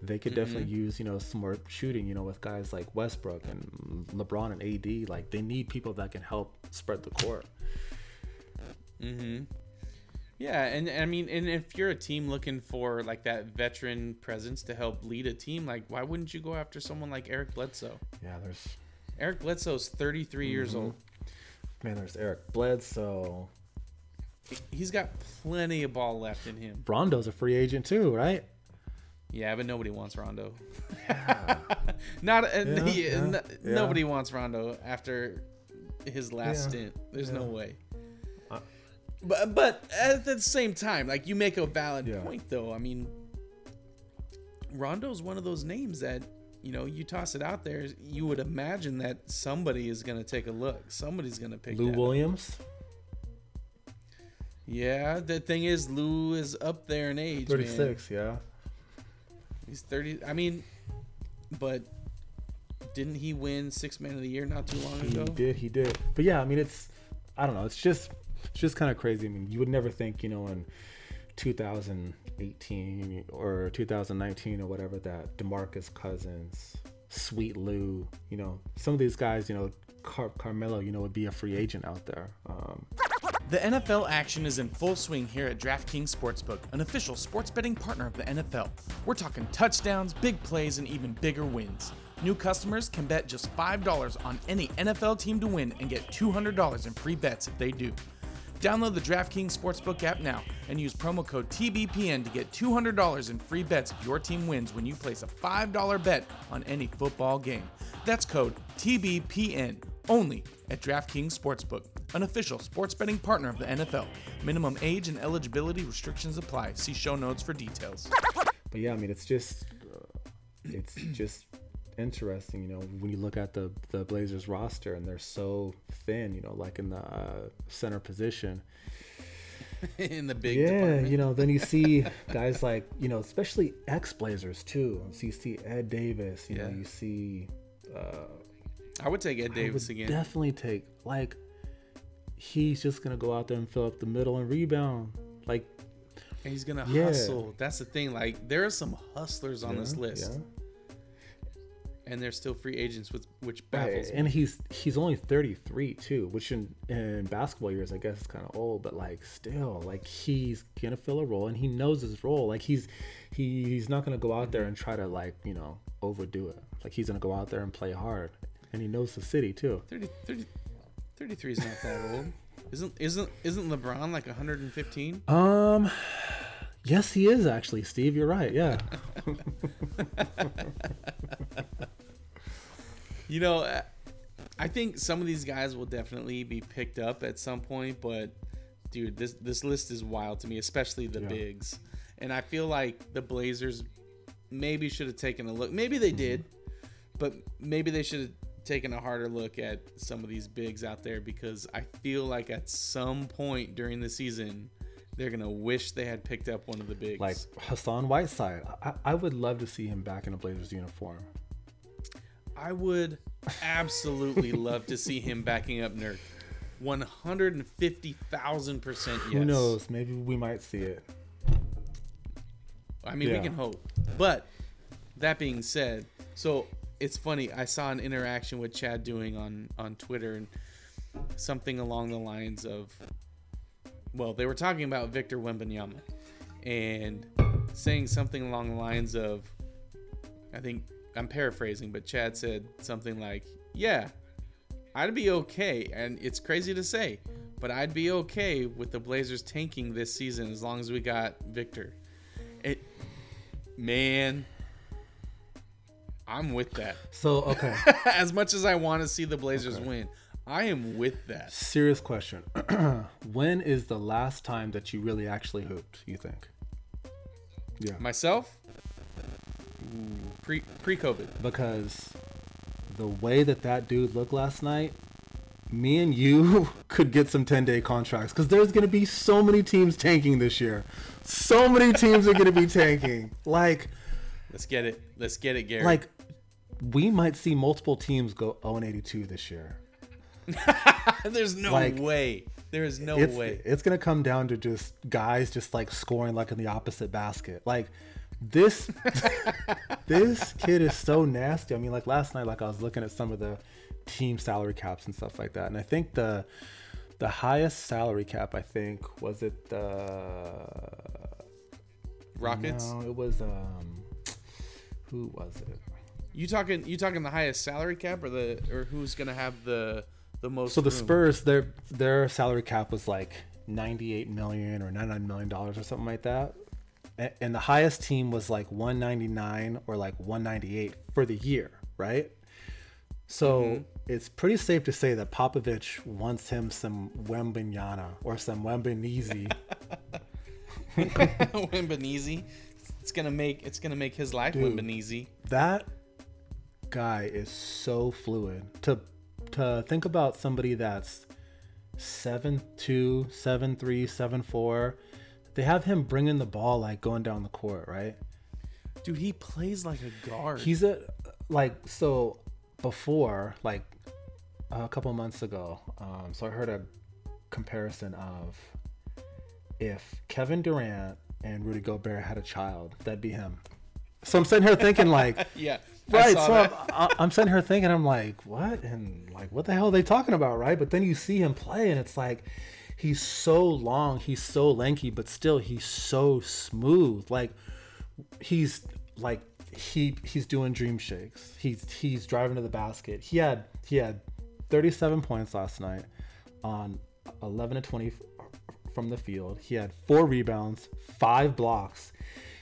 [SPEAKER 2] they could definitely use you know some more shooting. You know, with guys like Westbrook and LeBron and AD. Like they need people that can help spread the court.
[SPEAKER 1] Mm-hmm. Yeah, and I mean, and if you're a team looking for like that veteran presence to help lead a team, like why wouldn't you go after someone like Eric Bledsoe?
[SPEAKER 2] Yeah, there's
[SPEAKER 1] Eric Bledsoe's 33 years
[SPEAKER 2] Mm-hmm.
[SPEAKER 1] old.
[SPEAKER 2] man, there's Eric Bledsoe.
[SPEAKER 1] He's got plenty of ball left in him.
[SPEAKER 2] Rondo's a free agent too, right?
[SPEAKER 1] Yeah, but nobody wants Rondo. Not uh,
[SPEAKER 2] Yeah,
[SPEAKER 1] he-
[SPEAKER 2] yeah,
[SPEAKER 1] n-
[SPEAKER 2] yeah.
[SPEAKER 1] nobody wants Rondo after his last
[SPEAKER 2] Yeah,
[SPEAKER 1] stint. There's no way. But but at the same time, like you make a valid
[SPEAKER 2] Yeah.
[SPEAKER 1] point though. I mean, Rondo's one of those names that you know you toss it out there, you would imagine that somebody is gonna take a look. Somebody's gonna pick
[SPEAKER 2] Lou
[SPEAKER 1] that. up.
[SPEAKER 2] Williams.
[SPEAKER 1] Yeah, the thing is, Lou is up there in age.
[SPEAKER 2] 36, yeah.
[SPEAKER 1] He's 30. I mean, but didn't he win Six Man of the Year not too long
[SPEAKER 2] He
[SPEAKER 1] ago?
[SPEAKER 2] did, he did. But yeah, I mean, it's, I don't know, it's just, it's just kind of crazy. I mean, you would never think, you know, in 2018 or 2019 or whatever, that DeMarcus Cousins, Sweet Lou, you know, some of these guys, you know, Car- Carmelo, you know, would be a free agent out there. Um,
[SPEAKER 3] The NFL action is in full swing here at DraftKings Sportsbook, an official sports betting partner of the NFL. We're talking touchdowns, big plays, and even bigger wins. New customers can bet just $5 on any NFL team to win and get $200 in free bets if they do. Download the DraftKings Sportsbook app now and use promo code TBPN to get $200 in free bets if your team wins when you place a $5 bet on any football game. That's code TBPN only at DraftKings Sportsbook, an official sports betting partner of the NFL. Minimum age and eligibility restrictions apply. See show notes for details.
[SPEAKER 2] but yeah, I mean, it's just, it's just interesting, you know, when you look at the the Blazers roster and they're so thin, you know, like in the uh, center position.
[SPEAKER 1] in the big
[SPEAKER 2] yeah,
[SPEAKER 1] department.
[SPEAKER 2] you know, then you see guys like, you know, especially ex Blazers too. So you see Ed Davis, you know,
[SPEAKER 1] Yeah.
[SPEAKER 2] you see uh
[SPEAKER 1] I would take Ed
[SPEAKER 2] I
[SPEAKER 1] Davis
[SPEAKER 2] would
[SPEAKER 1] again.
[SPEAKER 2] definitely take like he's just gonna go out there and fill up the middle and rebound. Like
[SPEAKER 1] And he's gonna
[SPEAKER 2] Yeah.
[SPEAKER 1] hustle. That's the thing. Like there are some hustlers on this list,
[SPEAKER 2] yeah.
[SPEAKER 1] And they're still free agents, with which
[SPEAKER 2] Right,
[SPEAKER 1] baffles me.
[SPEAKER 2] and he's he's only 33 too which in, in basketball years i guess is kind of old but like still like he's gonna fill a role and he knows his role like he's he, he's not gonna go out there and try to like you know overdo it like he's gonna go out there and play hard and he knows the city too
[SPEAKER 1] 30, 30, 33 is not that old. Isn't isn't isn't LeBron like 115?
[SPEAKER 2] um yes he is actually steve you're right yeah
[SPEAKER 1] You know, I think some of these guys will definitely be picked up at some point, but dude, this this list is wild to me, especially the
[SPEAKER 2] Yeah.
[SPEAKER 1] bigs. And I feel like the Blazers maybe should have taken a look. Maybe they did, mm-hmm. but maybe they should have taken a harder look at some of these bigs out there because I feel like at some point during the season they're gonna wish they had picked up one of the bigs.
[SPEAKER 2] like hassan whiteside I, I would love to see him back in a blazers uniform
[SPEAKER 1] I would absolutely love to see him backing up Nurk. 150,000% yes.
[SPEAKER 2] who knows maybe we might see it
[SPEAKER 1] I mean,
[SPEAKER 2] Yeah.
[SPEAKER 1] we can hope. But that being said, so it's funny. I saw an interaction with Chad doing on on Twitter and something along the lines of, well, they were talking about Victor Wembanyama and saying something along the lines of, I think I'm paraphrasing, but Chad said something like, "Yeah, I'd be okay," and it's crazy to say, but I'd be okay with the Blazers tanking this season as long as we got Victor. It, man, I'm with that.
[SPEAKER 2] so okay
[SPEAKER 1] as much as I want to see the Blazers win, I am with that.
[SPEAKER 2] Serious question. when is the last time that you really actually hooped, you think? Yeah.
[SPEAKER 1] Myself, pre pre COVID.
[SPEAKER 2] Because the way that that dude looked last night, me and you could get some 10 day contracts because there's going to be so many teams tanking this year. So many teams are going to be tanking. Like,
[SPEAKER 1] Let's get it. Let's get it, Gary.
[SPEAKER 2] like we might see multiple teams go 0 and 82 this year.
[SPEAKER 1] there's no
[SPEAKER 2] like,
[SPEAKER 1] way. There is no
[SPEAKER 2] it's,
[SPEAKER 1] way.
[SPEAKER 2] It's gonna come down to just guys just like scoring like in the opposite basket. Like this this kid is so nasty. I mean, like last night, like I was looking at some of the team salary caps and stuff like that, and I think the the highest salary cap I think was it the
[SPEAKER 1] Rockets.
[SPEAKER 2] No, it was um who was it?
[SPEAKER 1] You talking? You talking the highest salary cap or the or who's gonna have the the most?
[SPEAKER 2] So the
[SPEAKER 1] room?
[SPEAKER 2] Spurs, their their salary cap was like ninety eight million or ninety nine million dollars or something like that, and the highest team was like one ninety nine or like one ninety eight for the year, right? So
[SPEAKER 1] Mm-hmm.
[SPEAKER 2] it's pretty safe to say that Popovich wants him some Wembanyama or some Wembanyzi.
[SPEAKER 1] Wimbanese. It's gonna make it's gonna make his life
[SPEAKER 2] Dude.
[SPEAKER 1] Wimbanese.
[SPEAKER 2] that guy is so fluid. To to think about somebody that's seven two, seven three, seven four. They have him bringing the ball like going down the court, right?
[SPEAKER 1] Dude, he plays like a guard.
[SPEAKER 2] He's a like so before like a couple months ago. Um, so I heard a comparison of if Kevin Durant and Rudy Gobert had a child, that'd be him. So I'm sitting here thinking like,
[SPEAKER 1] yeah.
[SPEAKER 2] Right. So
[SPEAKER 1] that.
[SPEAKER 2] I'm, I'm sitting here thinking, I'm like, what and like, what the hell are they talking about, right? But then you see him play, and it's like, he's so long, he's so lanky, but still he's so smooth. Like, he's like he he's doing dream shakes. He's he's driving to the basket. He had he had 37 points last night on 11 to 20 from the field. He had four rebounds, five blocks.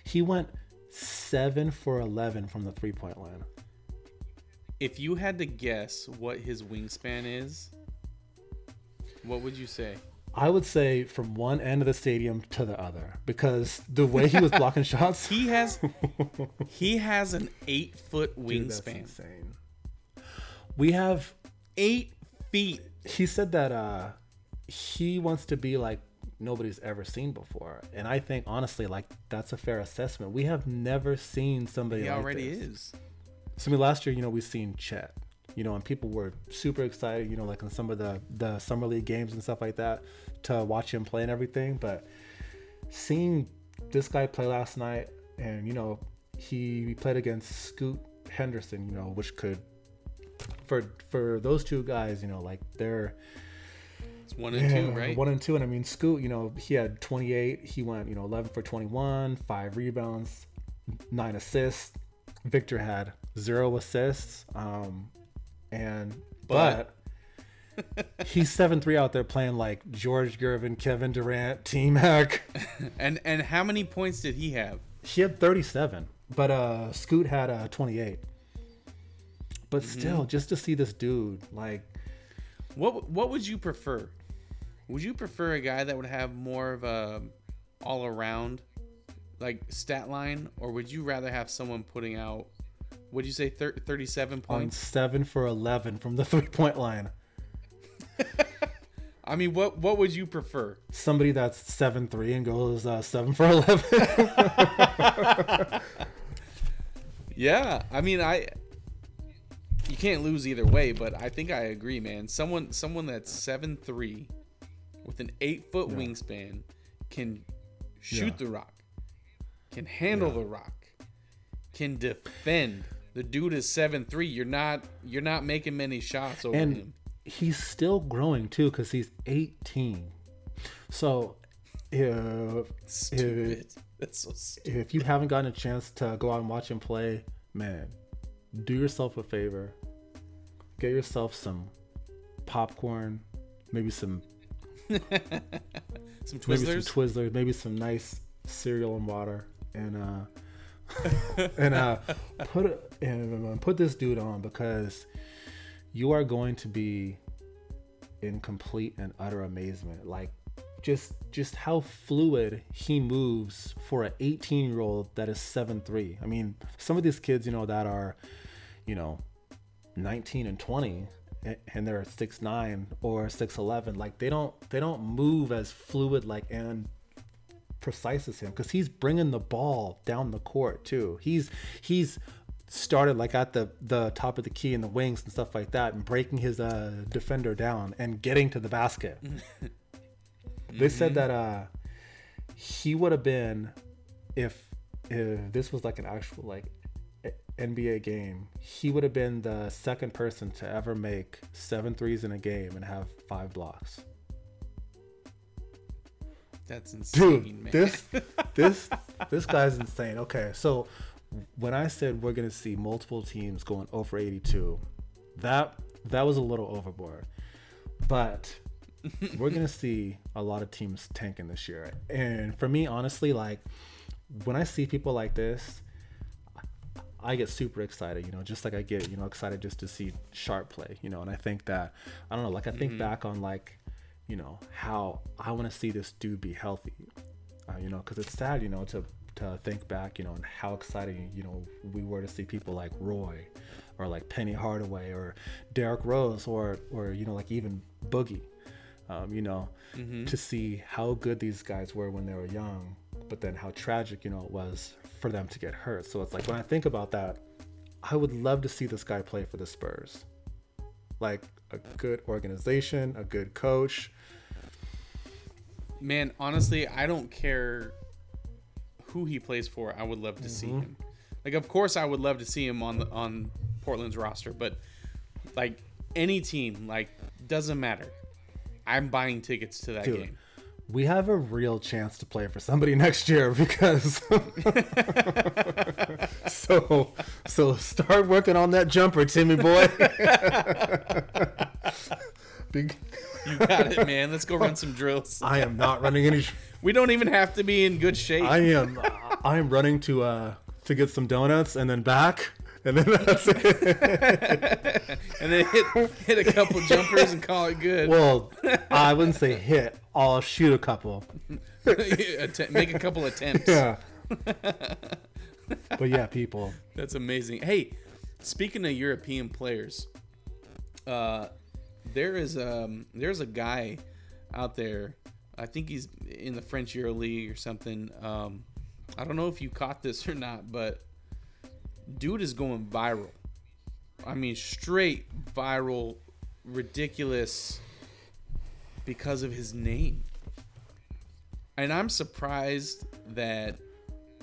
[SPEAKER 2] He went 7 for 11 from the three-point line.
[SPEAKER 1] if you had to guess what his wingspan is, what would you say?
[SPEAKER 2] I would say from one end of the stadium to the other because the way he was blocking shots,
[SPEAKER 1] He has he has an eight foot
[SPEAKER 2] Dude, that's
[SPEAKER 1] wingspan.
[SPEAKER 2] insane. We have
[SPEAKER 1] Eight feet.
[SPEAKER 2] he said that uh he wants to be like nobody's ever seen before and i think honestly like that's a fair assessment we have never seen somebody
[SPEAKER 1] He
[SPEAKER 2] like
[SPEAKER 1] already
[SPEAKER 2] this.
[SPEAKER 1] is.
[SPEAKER 2] so i mean last year you know we've seen chet you know and people were super excited you know like in some of the the summer league games and stuff like that to watch him play and everything but seeing this guy play last night and you know he played against scoot henderson you know which could for for those two guys you know like they're
[SPEAKER 1] It's one and two, right?
[SPEAKER 2] One and two, and I mean Scoot. You know, he had 28. He went, you know, 11 for 21, five rebounds, nine assists. Victor had zero assists. Um, and but, he's seven three out there playing like George Gervin, Kevin Durant, T Mac.
[SPEAKER 1] And and how many points did he have?
[SPEAKER 2] he had 37, but uh, Scoot had uh 28. But still, just to see this dude, like,
[SPEAKER 1] What what would you prefer? Would you prefer a guy that would have more of a all around like stat line, or would you rather have someone putting out? Would you say thir- thirty-seven
[SPEAKER 2] on
[SPEAKER 1] points?
[SPEAKER 2] seven for 11 from the three point line.
[SPEAKER 1] I mean, what what would you prefer?
[SPEAKER 2] somebody that's seven three and goes uh, seven for eleven.
[SPEAKER 1] Yeah, I mean, I you can't lose either way, but I think I agree, man. Someone someone that's seven three with an eight foot wingspan can shoot
[SPEAKER 2] Yeah.
[SPEAKER 1] the rock, can handle the rock, can defend. The dude is seven three. You're not you're not making many shots over
[SPEAKER 2] and
[SPEAKER 1] him.
[SPEAKER 2] he's still growing too because he's eighteen. So if.
[SPEAKER 1] That's so stupid.
[SPEAKER 2] if you haven't gotten a chance to go out and watch him play, man, do yourself a favor. Get yourself some popcorn, maybe some
[SPEAKER 1] Some
[SPEAKER 2] maybe some
[SPEAKER 1] Twizzlers.
[SPEAKER 2] Twizzlers, maybe some nice cereal and water, and uh, and uh, put it and put this dude on because you are going to be in complete and utter amazement. Like just just how fluid he moves for an 18 year old that is 7'3. I mean, some of these kids, you know, that are, you know, 19 and 20 and they're 6'9 or 6'11 like they don't they don't move as fluid like and precise as him because he's bringing the ball down the court too. He's he's started like at the the top of the key and the wings and stuff like that and breaking his uh defender down and getting to the basket. They said that uh he would have been if if this was like an actual like NBA game, he would have been the second person to ever make seven threes in a game and have five blocks.
[SPEAKER 1] That's insane,
[SPEAKER 2] Dude,
[SPEAKER 1] man.
[SPEAKER 2] this this this guy's insane. Okay, so when I said we're gonna see multiple teams going over 82, that that was a little overboard. But we're gonna see a lot of teams tanking this year. And for me, honestly, like when I see people like this, I get super excited, you know, just like I get, you know, excited just to see Sharpe play, you know, and I think that I don't know, like I think back on like, you know, how I want to see this dude be healthy, uh, you know, because it's sad, you know, to to think back, you know, and how exciting, you know, we were to see people like Roy, or like Penny Hardaway, or Derrick Rose, or or you know, like even Boogie. um, you know, to see how good these guys were when they were young, but then how tragic, you know, it was for them to get hurt. So it's like when I think about that, I would love to see this guy play for the Spurs. Like a good organization, a good coach.
[SPEAKER 1] Man, honestly, I don't care who he plays for. I would love to see mm-hmm. him. Like, of course, I would love to see him on the on Portland's roster, but like any team, like doesn't matter. I'm buying tickets to that
[SPEAKER 2] Dude.
[SPEAKER 1] game.
[SPEAKER 2] We have a real chance to play for somebody next year because so so start working on that jumper, Timmy boy. Big-
[SPEAKER 1] You got it, man. Let's go run some drills.
[SPEAKER 2] I am not running any.
[SPEAKER 1] We don't even have to be in good shape.
[SPEAKER 2] I am I am running to uh to get some donuts and then back and then that's it.
[SPEAKER 1] and then hit hit a couple jumpers and call it good.
[SPEAKER 2] Well, I wouldn't say hit. I'll shoot a couple.
[SPEAKER 1] Make a couple attempts.
[SPEAKER 2] Yeah. But yeah, people.
[SPEAKER 1] That's amazing. Hey, speaking of European players, uh, there is um there's a guy out there. I think he's in the French Euro League or something. Um, I don't know if you caught this or not, but dude is going viral. I mean, straight viral, ridiculous because of his name. And I'm surprised that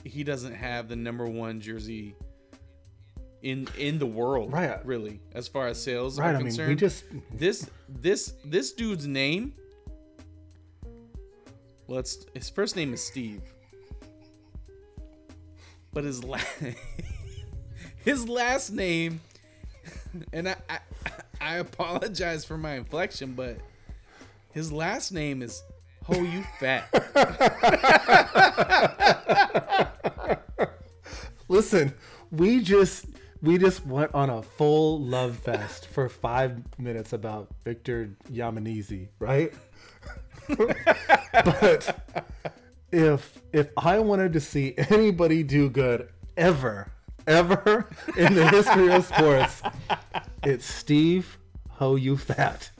[SPEAKER 1] he doesn't have the number one jersey in in the world,
[SPEAKER 2] Right.
[SPEAKER 1] Really, as far as sales
[SPEAKER 2] Right,
[SPEAKER 1] are
[SPEAKER 2] I mean,
[SPEAKER 1] concerned.
[SPEAKER 2] we just
[SPEAKER 1] this this this dude's name. Well, it's, his first name is Steve, but his last his last name, and I, I I apologize for my inflection, but his last name is Ho You Fat.
[SPEAKER 2] Listen, we just we just went on a full love fest for five minutes about Victor Yamanizi, right? but if if I wanted to see anybody do good ever, ever in the history of sports, it's Steve Ho You Fat.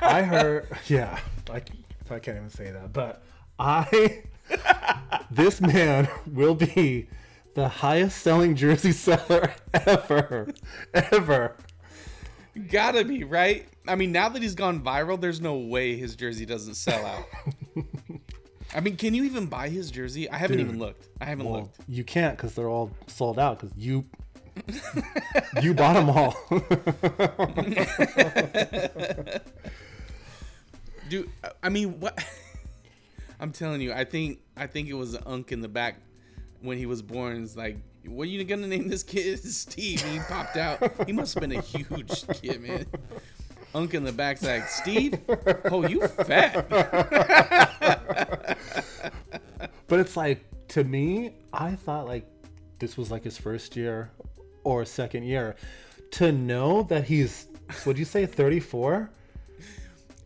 [SPEAKER 2] I heard, yeah, I, I can't even say that, but I this man will be the highest selling jersey seller ever, ever.
[SPEAKER 1] Gotta be right. I mean, now that he's gone viral, there's no way his jersey doesn't sell out. I mean, can you even buy his jersey? I haven't
[SPEAKER 2] Dude.
[SPEAKER 1] even looked. I haven't
[SPEAKER 2] Well,
[SPEAKER 1] looked.
[SPEAKER 2] you can't because they're all sold out because you you bought them all.
[SPEAKER 1] Dude, I mean, what? I'm telling you, I think I think it was an unk in the back when he was born. It's like, what are you gonna name this kid? Steve. He popped out. He must have been a huge kid, man. Unk in the back's like, Steve, oh, you fat.
[SPEAKER 2] but it's like to me, I thought like this was like his first year or second year. To know that he's would you say 34?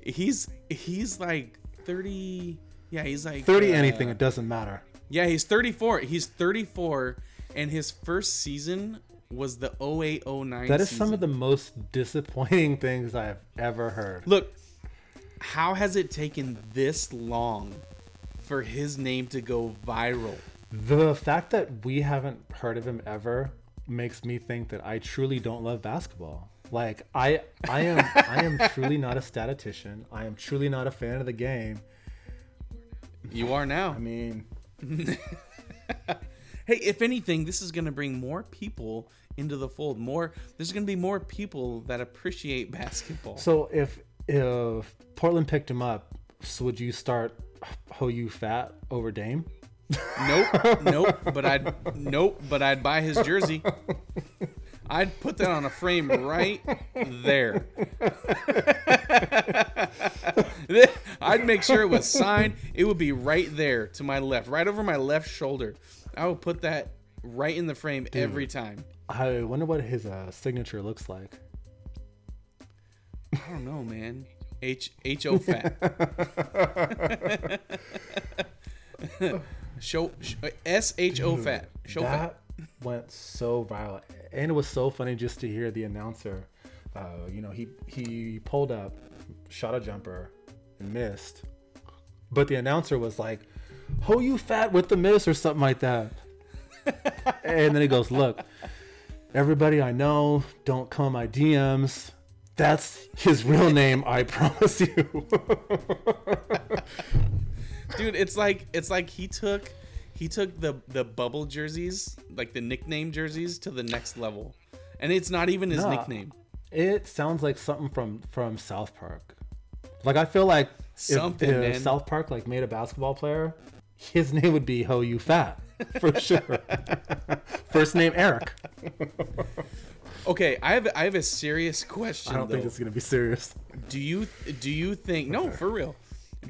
[SPEAKER 1] He's he's like 30. Yeah, he's like
[SPEAKER 2] 30
[SPEAKER 1] uh,
[SPEAKER 2] anything, it doesn't matter.
[SPEAKER 1] Yeah, he's 34. He's 34, and his first season was the 0809
[SPEAKER 2] That is
[SPEAKER 1] season.
[SPEAKER 2] some of the most disappointing things I've ever heard.
[SPEAKER 1] Look, how has it taken this long for his name to go viral?
[SPEAKER 2] The fact that we haven't heard of him ever makes me think that I truly don't love basketball. Like I I am I am truly not a statistician. I am truly not a fan of the game.
[SPEAKER 1] You are now.
[SPEAKER 2] I mean,
[SPEAKER 1] Hey, if anything, this is going to bring more people into the fold. More there's going to be more people that appreciate basketball.
[SPEAKER 2] so if if Portland picked him up, so would you start Ho You Fat over Dame?
[SPEAKER 1] Nope, nope, but I'd nope, but I'd buy his jersey. I'd put that on a frame right there. I'd make sure it was signed. It would be right there to my left, right over my left shoulder. I would put that right in the frame every time.
[SPEAKER 2] I wonder what his uh, signature looks like.
[SPEAKER 1] I don't know, man. H H O fat. Show S H O fat. Show fat.
[SPEAKER 2] that went so viral, and it was so funny just to hear the announcer. Uh, you know, he he pulled up shot a jumper and missed. But the announcer was like, "Ho, you fat with the miss" or something like that. and then he goes, "Look, everybody I know, don't call my DMs. That's his real name. I promise you."
[SPEAKER 1] dude it's like it's like he took he took the the bubble jerseys like the nickname jerseys to the next level and it's not even his
[SPEAKER 2] Nah.
[SPEAKER 1] nickname
[SPEAKER 2] It sounds like something from from South Park. Like I feel like if,
[SPEAKER 1] Something,
[SPEAKER 2] if. South Park like made a basketball player, his name would be Ho You Fat for sure. First name Eric.
[SPEAKER 1] okay i have i have a serious question
[SPEAKER 2] I don't
[SPEAKER 1] though.
[SPEAKER 2] think it's gonna be serious.
[SPEAKER 1] do you do you think no for real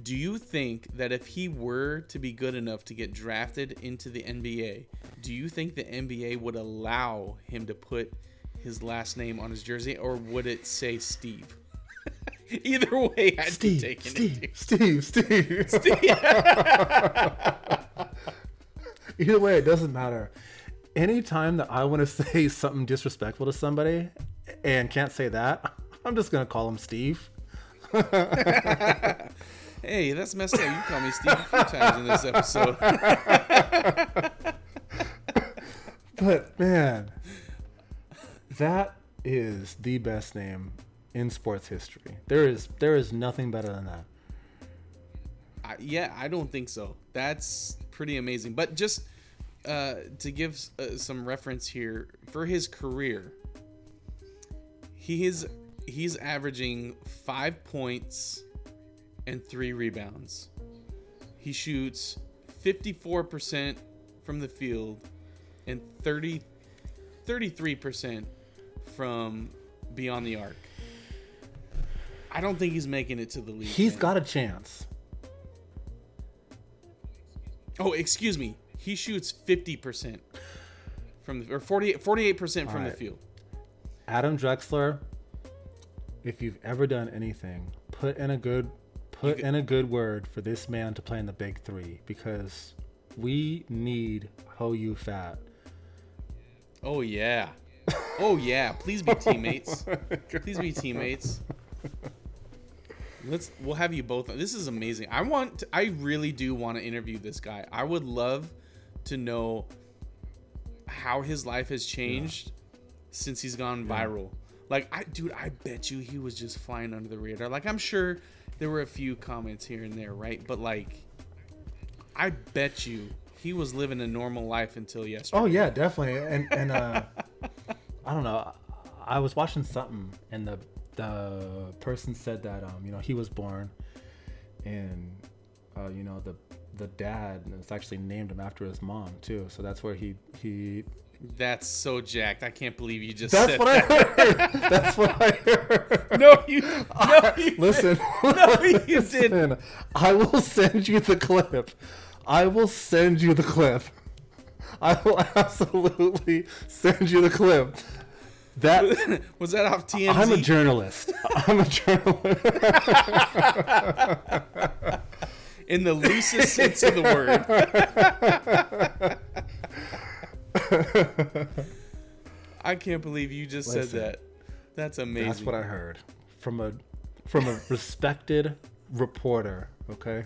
[SPEAKER 1] do you think that if he were to be good enough to get drafted into the NBA, do you think the NBA would allow him to put his last name on his jersey, or would it say Steve? Either way, I'd be
[SPEAKER 2] Steve,
[SPEAKER 1] taking
[SPEAKER 2] Steve,
[SPEAKER 1] it.
[SPEAKER 2] Steve, Steve,
[SPEAKER 1] dude.
[SPEAKER 2] Either way, it doesn't matter. Anytime that I want to say something disrespectful to somebody and can't say that, I'm just gonna call him Steve.
[SPEAKER 1] Hey, that's messed up. You call me Steve a few times in this episode.
[SPEAKER 2] But man, that is the best name in sports history. There is there is nothing better than that.
[SPEAKER 1] I, yeah, I don't think so. That's pretty amazing. But just uh, to give uh, some reference here for his career, he is he's averaging five points and three rebounds. He shoots 54% from the field and 30 33% from beyond the arc. I don't think he's making it to the league.
[SPEAKER 2] He's
[SPEAKER 1] man.
[SPEAKER 2] got a chance.
[SPEAKER 1] Oh, excuse me. He shoots 50% from the, or 48 48% from the field.
[SPEAKER 2] Adam Drexler, if you've ever done anything, put in a good put in a good word for this man to play in the big three because we need Ho You Fat.
[SPEAKER 1] Oh yeah. Oh yeah. Please be teammates. Please be teammates. Let's we'll have you both. This is amazing. I want to, I really do want to interview this guy. I would love to know how his life has changed since he's gone viral. Like I dude, I bet you he was just flying under the radar. Like I'm sure there were a few comments here and there, right? But like I bet you he was living a normal life until yesterday.
[SPEAKER 2] Oh yeah, definitely. And and uh, I don't know. I was watching something, and the the person said that um, you know he was born, and uh, you know the the dad is actually named him after his mom too. So that's where he he.
[SPEAKER 1] That's so jacked. I can't believe you just
[SPEAKER 2] That's
[SPEAKER 1] said
[SPEAKER 2] what I heard. That's what I heard.
[SPEAKER 1] No, you no, you
[SPEAKER 2] Listen,
[SPEAKER 1] No, you didn't.
[SPEAKER 2] I will send you the clip. I will send you the clip. I will absolutely send you the clip. That
[SPEAKER 1] was that off TMZ?
[SPEAKER 2] I'm a journalist. I'm a journalist.
[SPEAKER 1] in the loosest sense of the word. I can't believe you just
[SPEAKER 2] Listen.
[SPEAKER 1] said that. That's amazing.
[SPEAKER 2] That's what I heard from a from a respected reporter. Okay.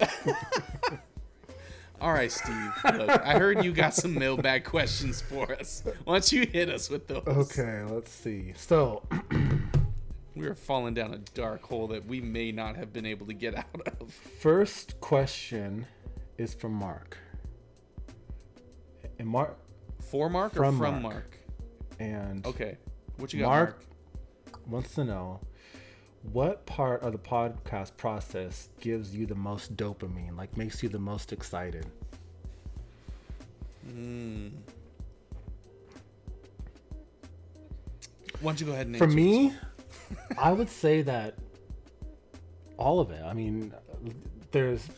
[SPEAKER 1] All right, Steve. Look, I heard you got some mailbag questions for us. Why don't you hit us with those?
[SPEAKER 2] Okay. Let's see. So
[SPEAKER 1] We are falling down a dark hole that we may not have been able to get out of.
[SPEAKER 2] first question is from Mark. And Mark
[SPEAKER 1] For Mark or
[SPEAKER 2] From
[SPEAKER 1] from
[SPEAKER 2] Mark.
[SPEAKER 1] Mark?
[SPEAKER 2] and
[SPEAKER 1] Okay. What you got,
[SPEAKER 2] Mark,
[SPEAKER 1] Mark?
[SPEAKER 2] wants to know what part of the podcast process gives you the most dopamine, like makes you the most excited. Hmm.
[SPEAKER 1] Why don't you go ahead and
[SPEAKER 2] For me. I would say that all of it. I mean, there's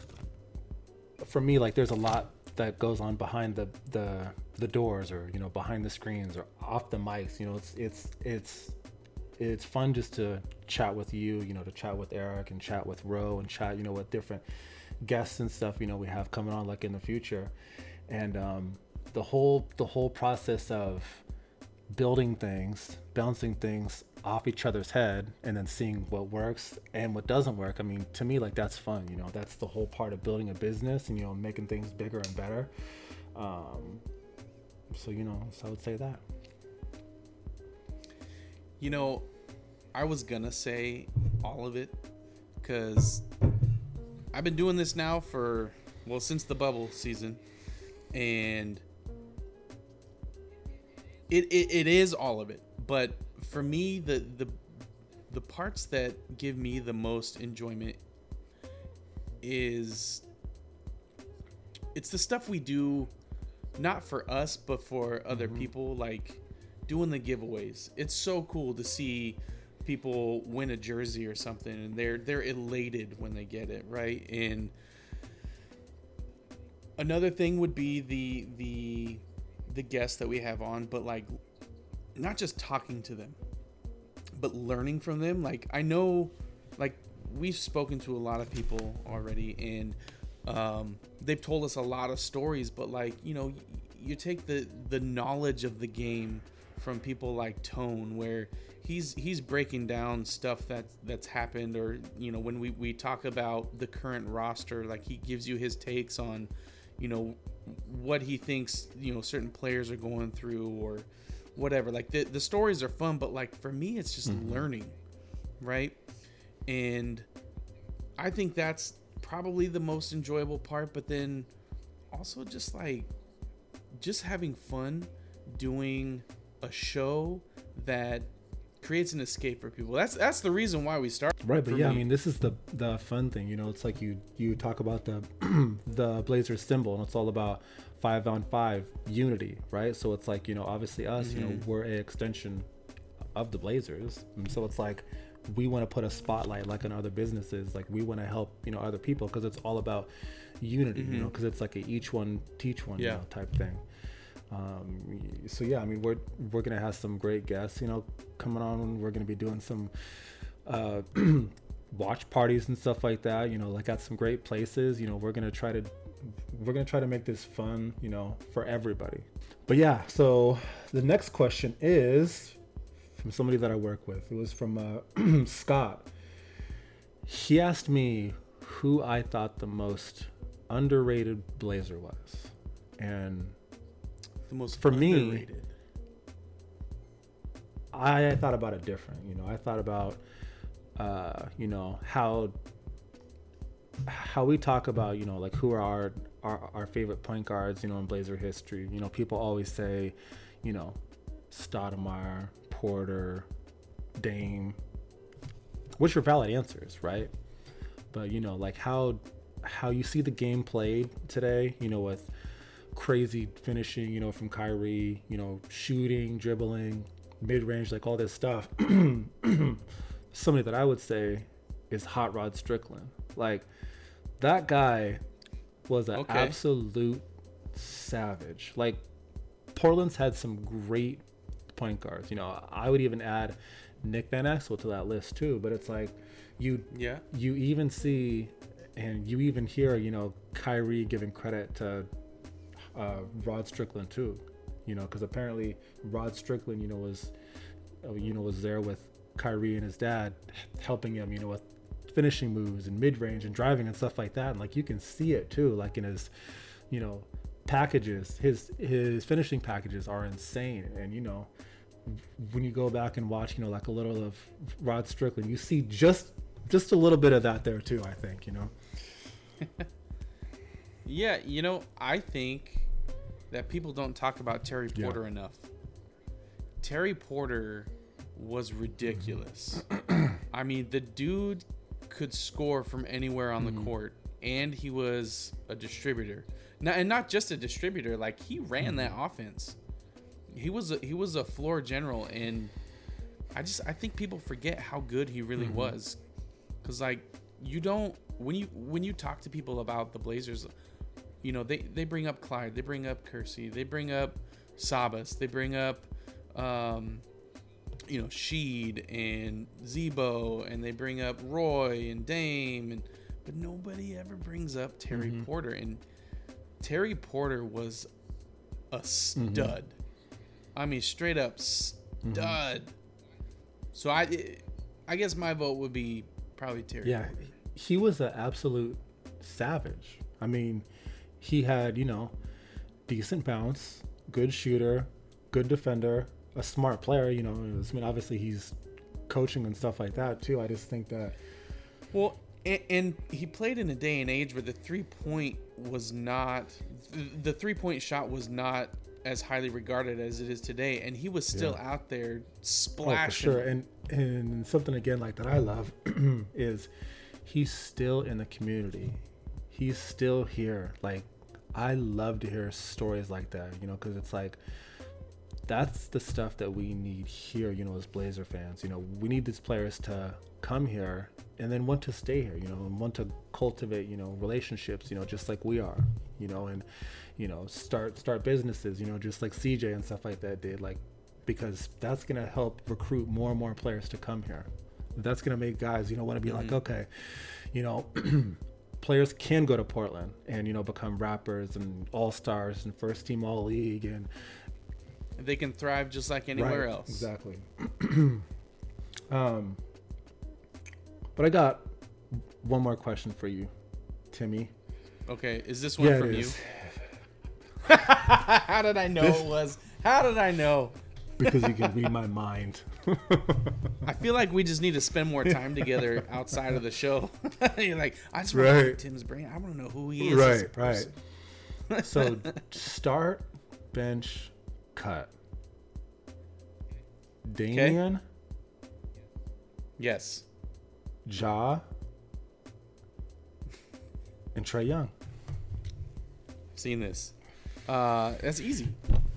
[SPEAKER 2] for me like there's a lot that goes on behind the the the doors or you know behind the screens or off the mics. You know, it's it's it's it's fun just to chat with you. You know, to chat with Eric and chat with Ro and chat you know with different guests and stuff. You know, we have coming on like in the future, and um, the whole the whole process of building things, bouncing things off each other's head, and then seeing what works and what doesn't work. I mean, to me, like that's fun. You know, that's the whole part of building a business and you know making things bigger and better. Um, so you know, so I would say that.
[SPEAKER 1] You know, I was gonna say all of it because I've been doing this now for well since the bubble season, and it, it, it is all of it. But for me, the the the parts that give me the most enjoyment is it's the stuff we do not for us but for other mm-hmm. people like doing the giveaways. It's so cool to see people win a jersey or something and they're they're elated when they get it right? And another thing would be the the the guests that we have on but like not just talking to them but learning from them. Like i know like we've spoken to a lot of people already and um, they've told us a lot of stories but like you know you take the the knowledge of the game from people like tone where he's he's breaking down stuff that that's happened or you know when we we talk about the current roster like he gives you his takes on you know what he thinks you know certain players are going through or whatever. Like the, the stories are fun but like for me it's just mm-hmm. learning right? And i think that's probably the most enjoyable part but then also just like just having fun doing a show that creates an escape for people that's that's the reason why we start.
[SPEAKER 2] Right, but yeah, I mean, this is the the fun thing, you know. It's like you you talk about the the Blazers symbol, and it's all about five on five unity, right? So it's like you know, obviously us, you know, mm-hmm. we're a extension of the Blazers, and so it's like we want to put a spotlight like on other businesses, like we want to help you know other people because it's all about unity, you mm-hmm. know, because it's like a each one teach one, you know, type thing. Um, so yeah, I mean, we're we're gonna have some great guests, you know, coming on. We're gonna be doing some uh, watch parties and stuff like that. You know, like at some great places. You know, we're gonna try to we're gonna try to make this fun. You know, for everybody. But yeah, so the next question is from somebody that I work with. It was from uh, Scott. He asked me who I thought the most underrated Blazer was, and
[SPEAKER 1] the most
[SPEAKER 2] for me. I thought about it different. You know, I thought about, uh, you know, how how we talk about, you know, like who are our, our our favorite point guards, you know, in Blazer history. You know, people always say, you know, Stoudamire, Porter, Dame, which are valid answers, right? But you know, like how how you see the game played today, you know, with crazy finishing, you know, from Kyrie, you know, shooting, dribbling, mid range, like all this stuff. Somebody that I would say is Hot Rod Strickland. Like that guy was an
[SPEAKER 1] Okay.
[SPEAKER 2] absolute savage. Like Portland's had some great point guards. You know, I would even add Nick Van Exel to that list too. But it's like you
[SPEAKER 1] yeah
[SPEAKER 2] you even see and you even hear, you know, Kyrie giving credit to uh, Rod Strickland too, you know, because apparently Rod Strickland, you know, was, uh, you know, was there with Kyrie and his dad, helping him, you know, with finishing moves and mid range and driving and stuff like that. And like you can see it too, like in his, you know, packages. His his finishing packages are insane, and you know, when you go back and watch, you know, like a little of Rod Strickland, you see just just a little bit of that there too. I think, you know.
[SPEAKER 1] Yeah, you know, I think that people don't talk about Terry
[SPEAKER 2] Yeah.
[SPEAKER 1] Porter enough. Terry Porter was ridiculous. I mean, the dude could score from anywhere on the mm-hmm. court, and he was a distributor. Now, and not just a distributor, like he ran mm-hmm. that offense. He was a, he was a floor general, and I just I think people forget how good he really mm-hmm. was, because like you don't when you when you talk to people about the Blazers, you know they they bring up Clyde, they bring up Kersey, they bring up Sabas, they bring up um, you know Sheed and Zebo, and they bring up Roy and Dame, and but nobody ever brings up Terry Porter, and Terry Porter was a stud. I mean, straight up
[SPEAKER 2] Mm-hmm.
[SPEAKER 1] stud. So I, I guess my vote would be probably Terry.
[SPEAKER 2] Yeah, he was an absolute savage. I mean, he had, you know, decent bounce, good shooter, good defender, a smart player, you know. I mean, obviously he's coaching and stuff like that too. I just think that
[SPEAKER 1] Well, and, and he played in a day and age where the three point was not, the, three point shot was not as highly regarded as it is today, and he was still out there splashing.
[SPEAKER 2] oh, for
[SPEAKER 1] splashing.
[SPEAKER 2] sure. And and something again like that I love is he's still in the community. He's still here. Like I love to hear stories like that, you know, because it's like that's the stuff that we need here, you know, as Blazer fans. You know, we need these players to come here and then want to stay here, you know, and want to cultivate, you know, relationships, you know, just like we are, you know, and you know, start start businesses, you know, just like CJ and stuff like that did, like because that's gonna help recruit more and more players to come here. That's gonna make guys, you know, want to be like, okay, you know, players can go to Portland and you know become rappers and all stars and first team all league and
[SPEAKER 1] They can thrive just like anywhere
[SPEAKER 2] Right,
[SPEAKER 1] else.
[SPEAKER 2] Exactly. um, but I got one more question for you, Timmy.
[SPEAKER 1] Okay, is this one
[SPEAKER 2] Yeah,
[SPEAKER 1] from you? How did I know it was? How did I know?
[SPEAKER 2] because you can read my mind.
[SPEAKER 1] I feel like we just need to spend more time together outside of the show. You're like, I just want to pick Tim's brain. I want to know who he is.
[SPEAKER 2] right, right. So start, bench, cut. Damian,
[SPEAKER 1] Yes.
[SPEAKER 2] Ja, and Trae Young.
[SPEAKER 1] Seen this. Uh, that's easy.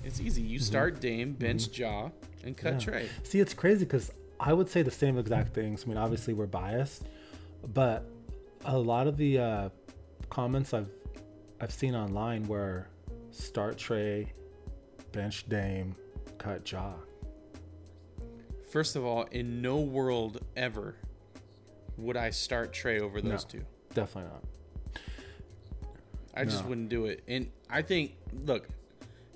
[SPEAKER 1] It's easy. You start Dame, bench Ja, and cut.
[SPEAKER 2] Yeah.
[SPEAKER 1] Trae.
[SPEAKER 2] See, it's crazy because I would say the same exact things. I mean, obviously we're biased, but a lot of the uh, comments I've I've seen online were start Trae, bench Dame, cut Ja.
[SPEAKER 1] First of all, in no world ever would I start Trae over those
[SPEAKER 2] No.
[SPEAKER 1] two.
[SPEAKER 2] Definitely not.
[SPEAKER 1] I just wouldn't do it. And I think, look,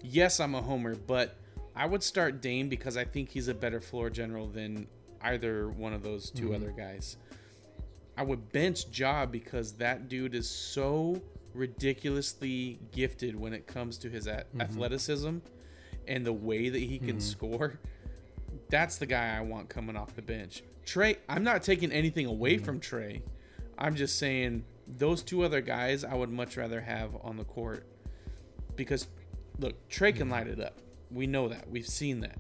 [SPEAKER 1] yes, I'm a homer, but I would start Dame because I think he's a better floor general than either one of those 2 mm-hmm. other guys. I would bench Ja because that dude is so ridiculously gifted when it comes to his a- mm-hmm. athleticism and the way that he can mm-hmm. score. That's the guy I want coming off the bench. Trae, I'm not taking anything away from Trae. I'm just saying those two other guys I would much rather have on the court because look, Trae can light it up. We know that. We've seen that.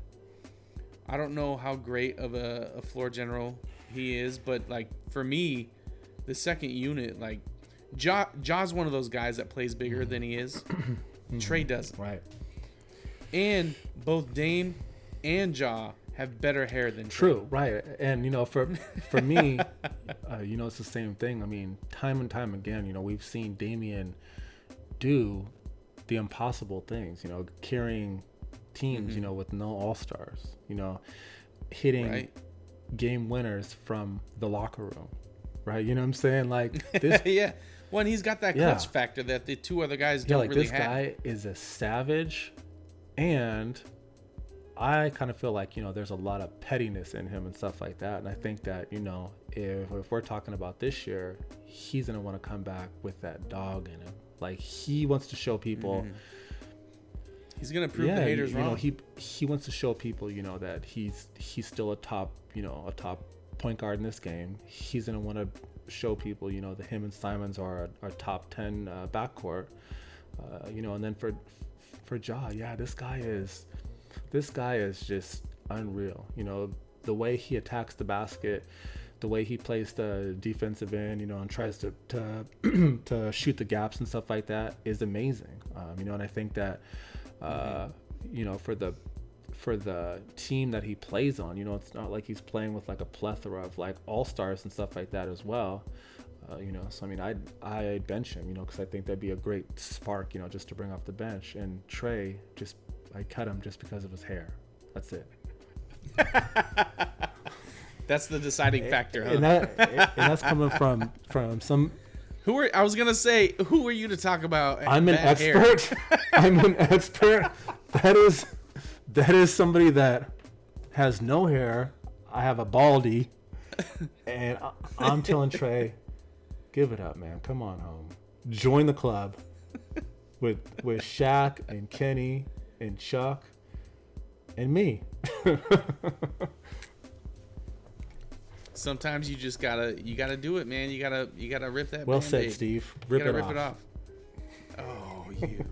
[SPEAKER 1] I don't know how great of a, a floor general he is, but like for me, the second unit, like Ja, Ja's one of those guys that plays bigger than he is. Trae doesn't.
[SPEAKER 2] Right.
[SPEAKER 1] And both Dame and Ja have better hair than Trae.
[SPEAKER 2] True. Right. And you know, for for me, uh, you know, it's the same thing. I mean, time and time again, you know, we've seen Damian do the impossible things. You know, carrying teams. You mm-hmm. know, with no all stars. You know, hitting
[SPEAKER 1] Right.
[SPEAKER 2] game winners from the locker room. Right. You know what I'm saying? Like this.
[SPEAKER 1] yeah. When he's got that
[SPEAKER 2] Yeah.
[SPEAKER 1] clutch factor that the two other guys
[SPEAKER 2] yeah,
[SPEAKER 1] don't
[SPEAKER 2] like
[SPEAKER 1] really
[SPEAKER 2] this
[SPEAKER 1] have.
[SPEAKER 2] guy is a savage, and I kind of feel like you know there's a lot of pettiness in him and stuff like that. And I think that you know if if we're talking about this year, he's gonna want to come back with that dog in him. Like he wants to show people. Mm-hmm.
[SPEAKER 1] He's gonna prove
[SPEAKER 2] yeah,
[SPEAKER 1] the
[SPEAKER 2] you-
[SPEAKER 1] haters
[SPEAKER 2] you,
[SPEAKER 1] wrong.
[SPEAKER 2] know he he wants to show people you know that he's he's still a top you know a top point guard in this game. He's gonna want to show people you know that him and Simons are our top ten uh, backcourt. Uh, you know, and then for for Ja, yeah, this guy is this guy is just unreal. You know, the way he attacks the basket, the way he plays the defensive end, you know, and tries to to, to shoot the gaps and stuff like that is amazing. Um, you know, and I think that uh, you know for the for the team that he plays on, you know, it's not like he's playing with like a plethora of like all stars and stuff like that as well. Uh, you know, so I mean, I'd I'd bench him, you know, because I think that'd be a great spark, you know, just to bring off the bench. And Trae, just I cut him just because of his hair. That's it.
[SPEAKER 1] That's the deciding factor. Huh?
[SPEAKER 2] And that and that's coming from from some.
[SPEAKER 1] Who are I was gonna say? Who are you to talk about?
[SPEAKER 2] I'm an expert. I'm an expert. That is that is somebody that has no hair. I have a baldy, and I, I'm telling Trae, give it up, man. Come on home. Join the club with with Shaq and Kenny and Chuck and me.
[SPEAKER 1] Sometimes you just gotta you gotta do it, man. You gotta you gotta rip that.
[SPEAKER 2] well said,
[SPEAKER 1] Band-Aid.
[SPEAKER 2] Steve.
[SPEAKER 1] You
[SPEAKER 2] Rip,
[SPEAKER 1] gotta
[SPEAKER 2] it,
[SPEAKER 1] rip
[SPEAKER 2] off.
[SPEAKER 1] it off. Oh, you.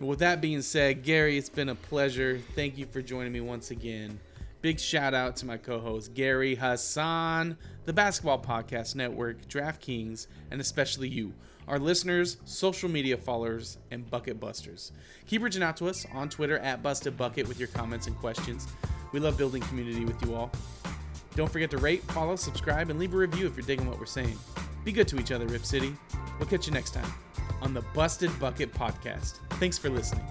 [SPEAKER 1] With that being said, Gary, it's been a pleasure. Thank you for joining me once again. Big shout out to my co host, Gary Hassan, the Basketball Podcast Network, DraftKings, and especially you, our listeners, social media followers, and bucket busters. Keep reaching out to us on Twitter at BustedBucket with your comments and questions. We love building community with you all. Don't forget to rate, follow, subscribe, and leave a review if you're digging what we're saying. Be good to each other, Rip City. We'll catch you next time on the Busted Bucket Podcast. Thanks for listening.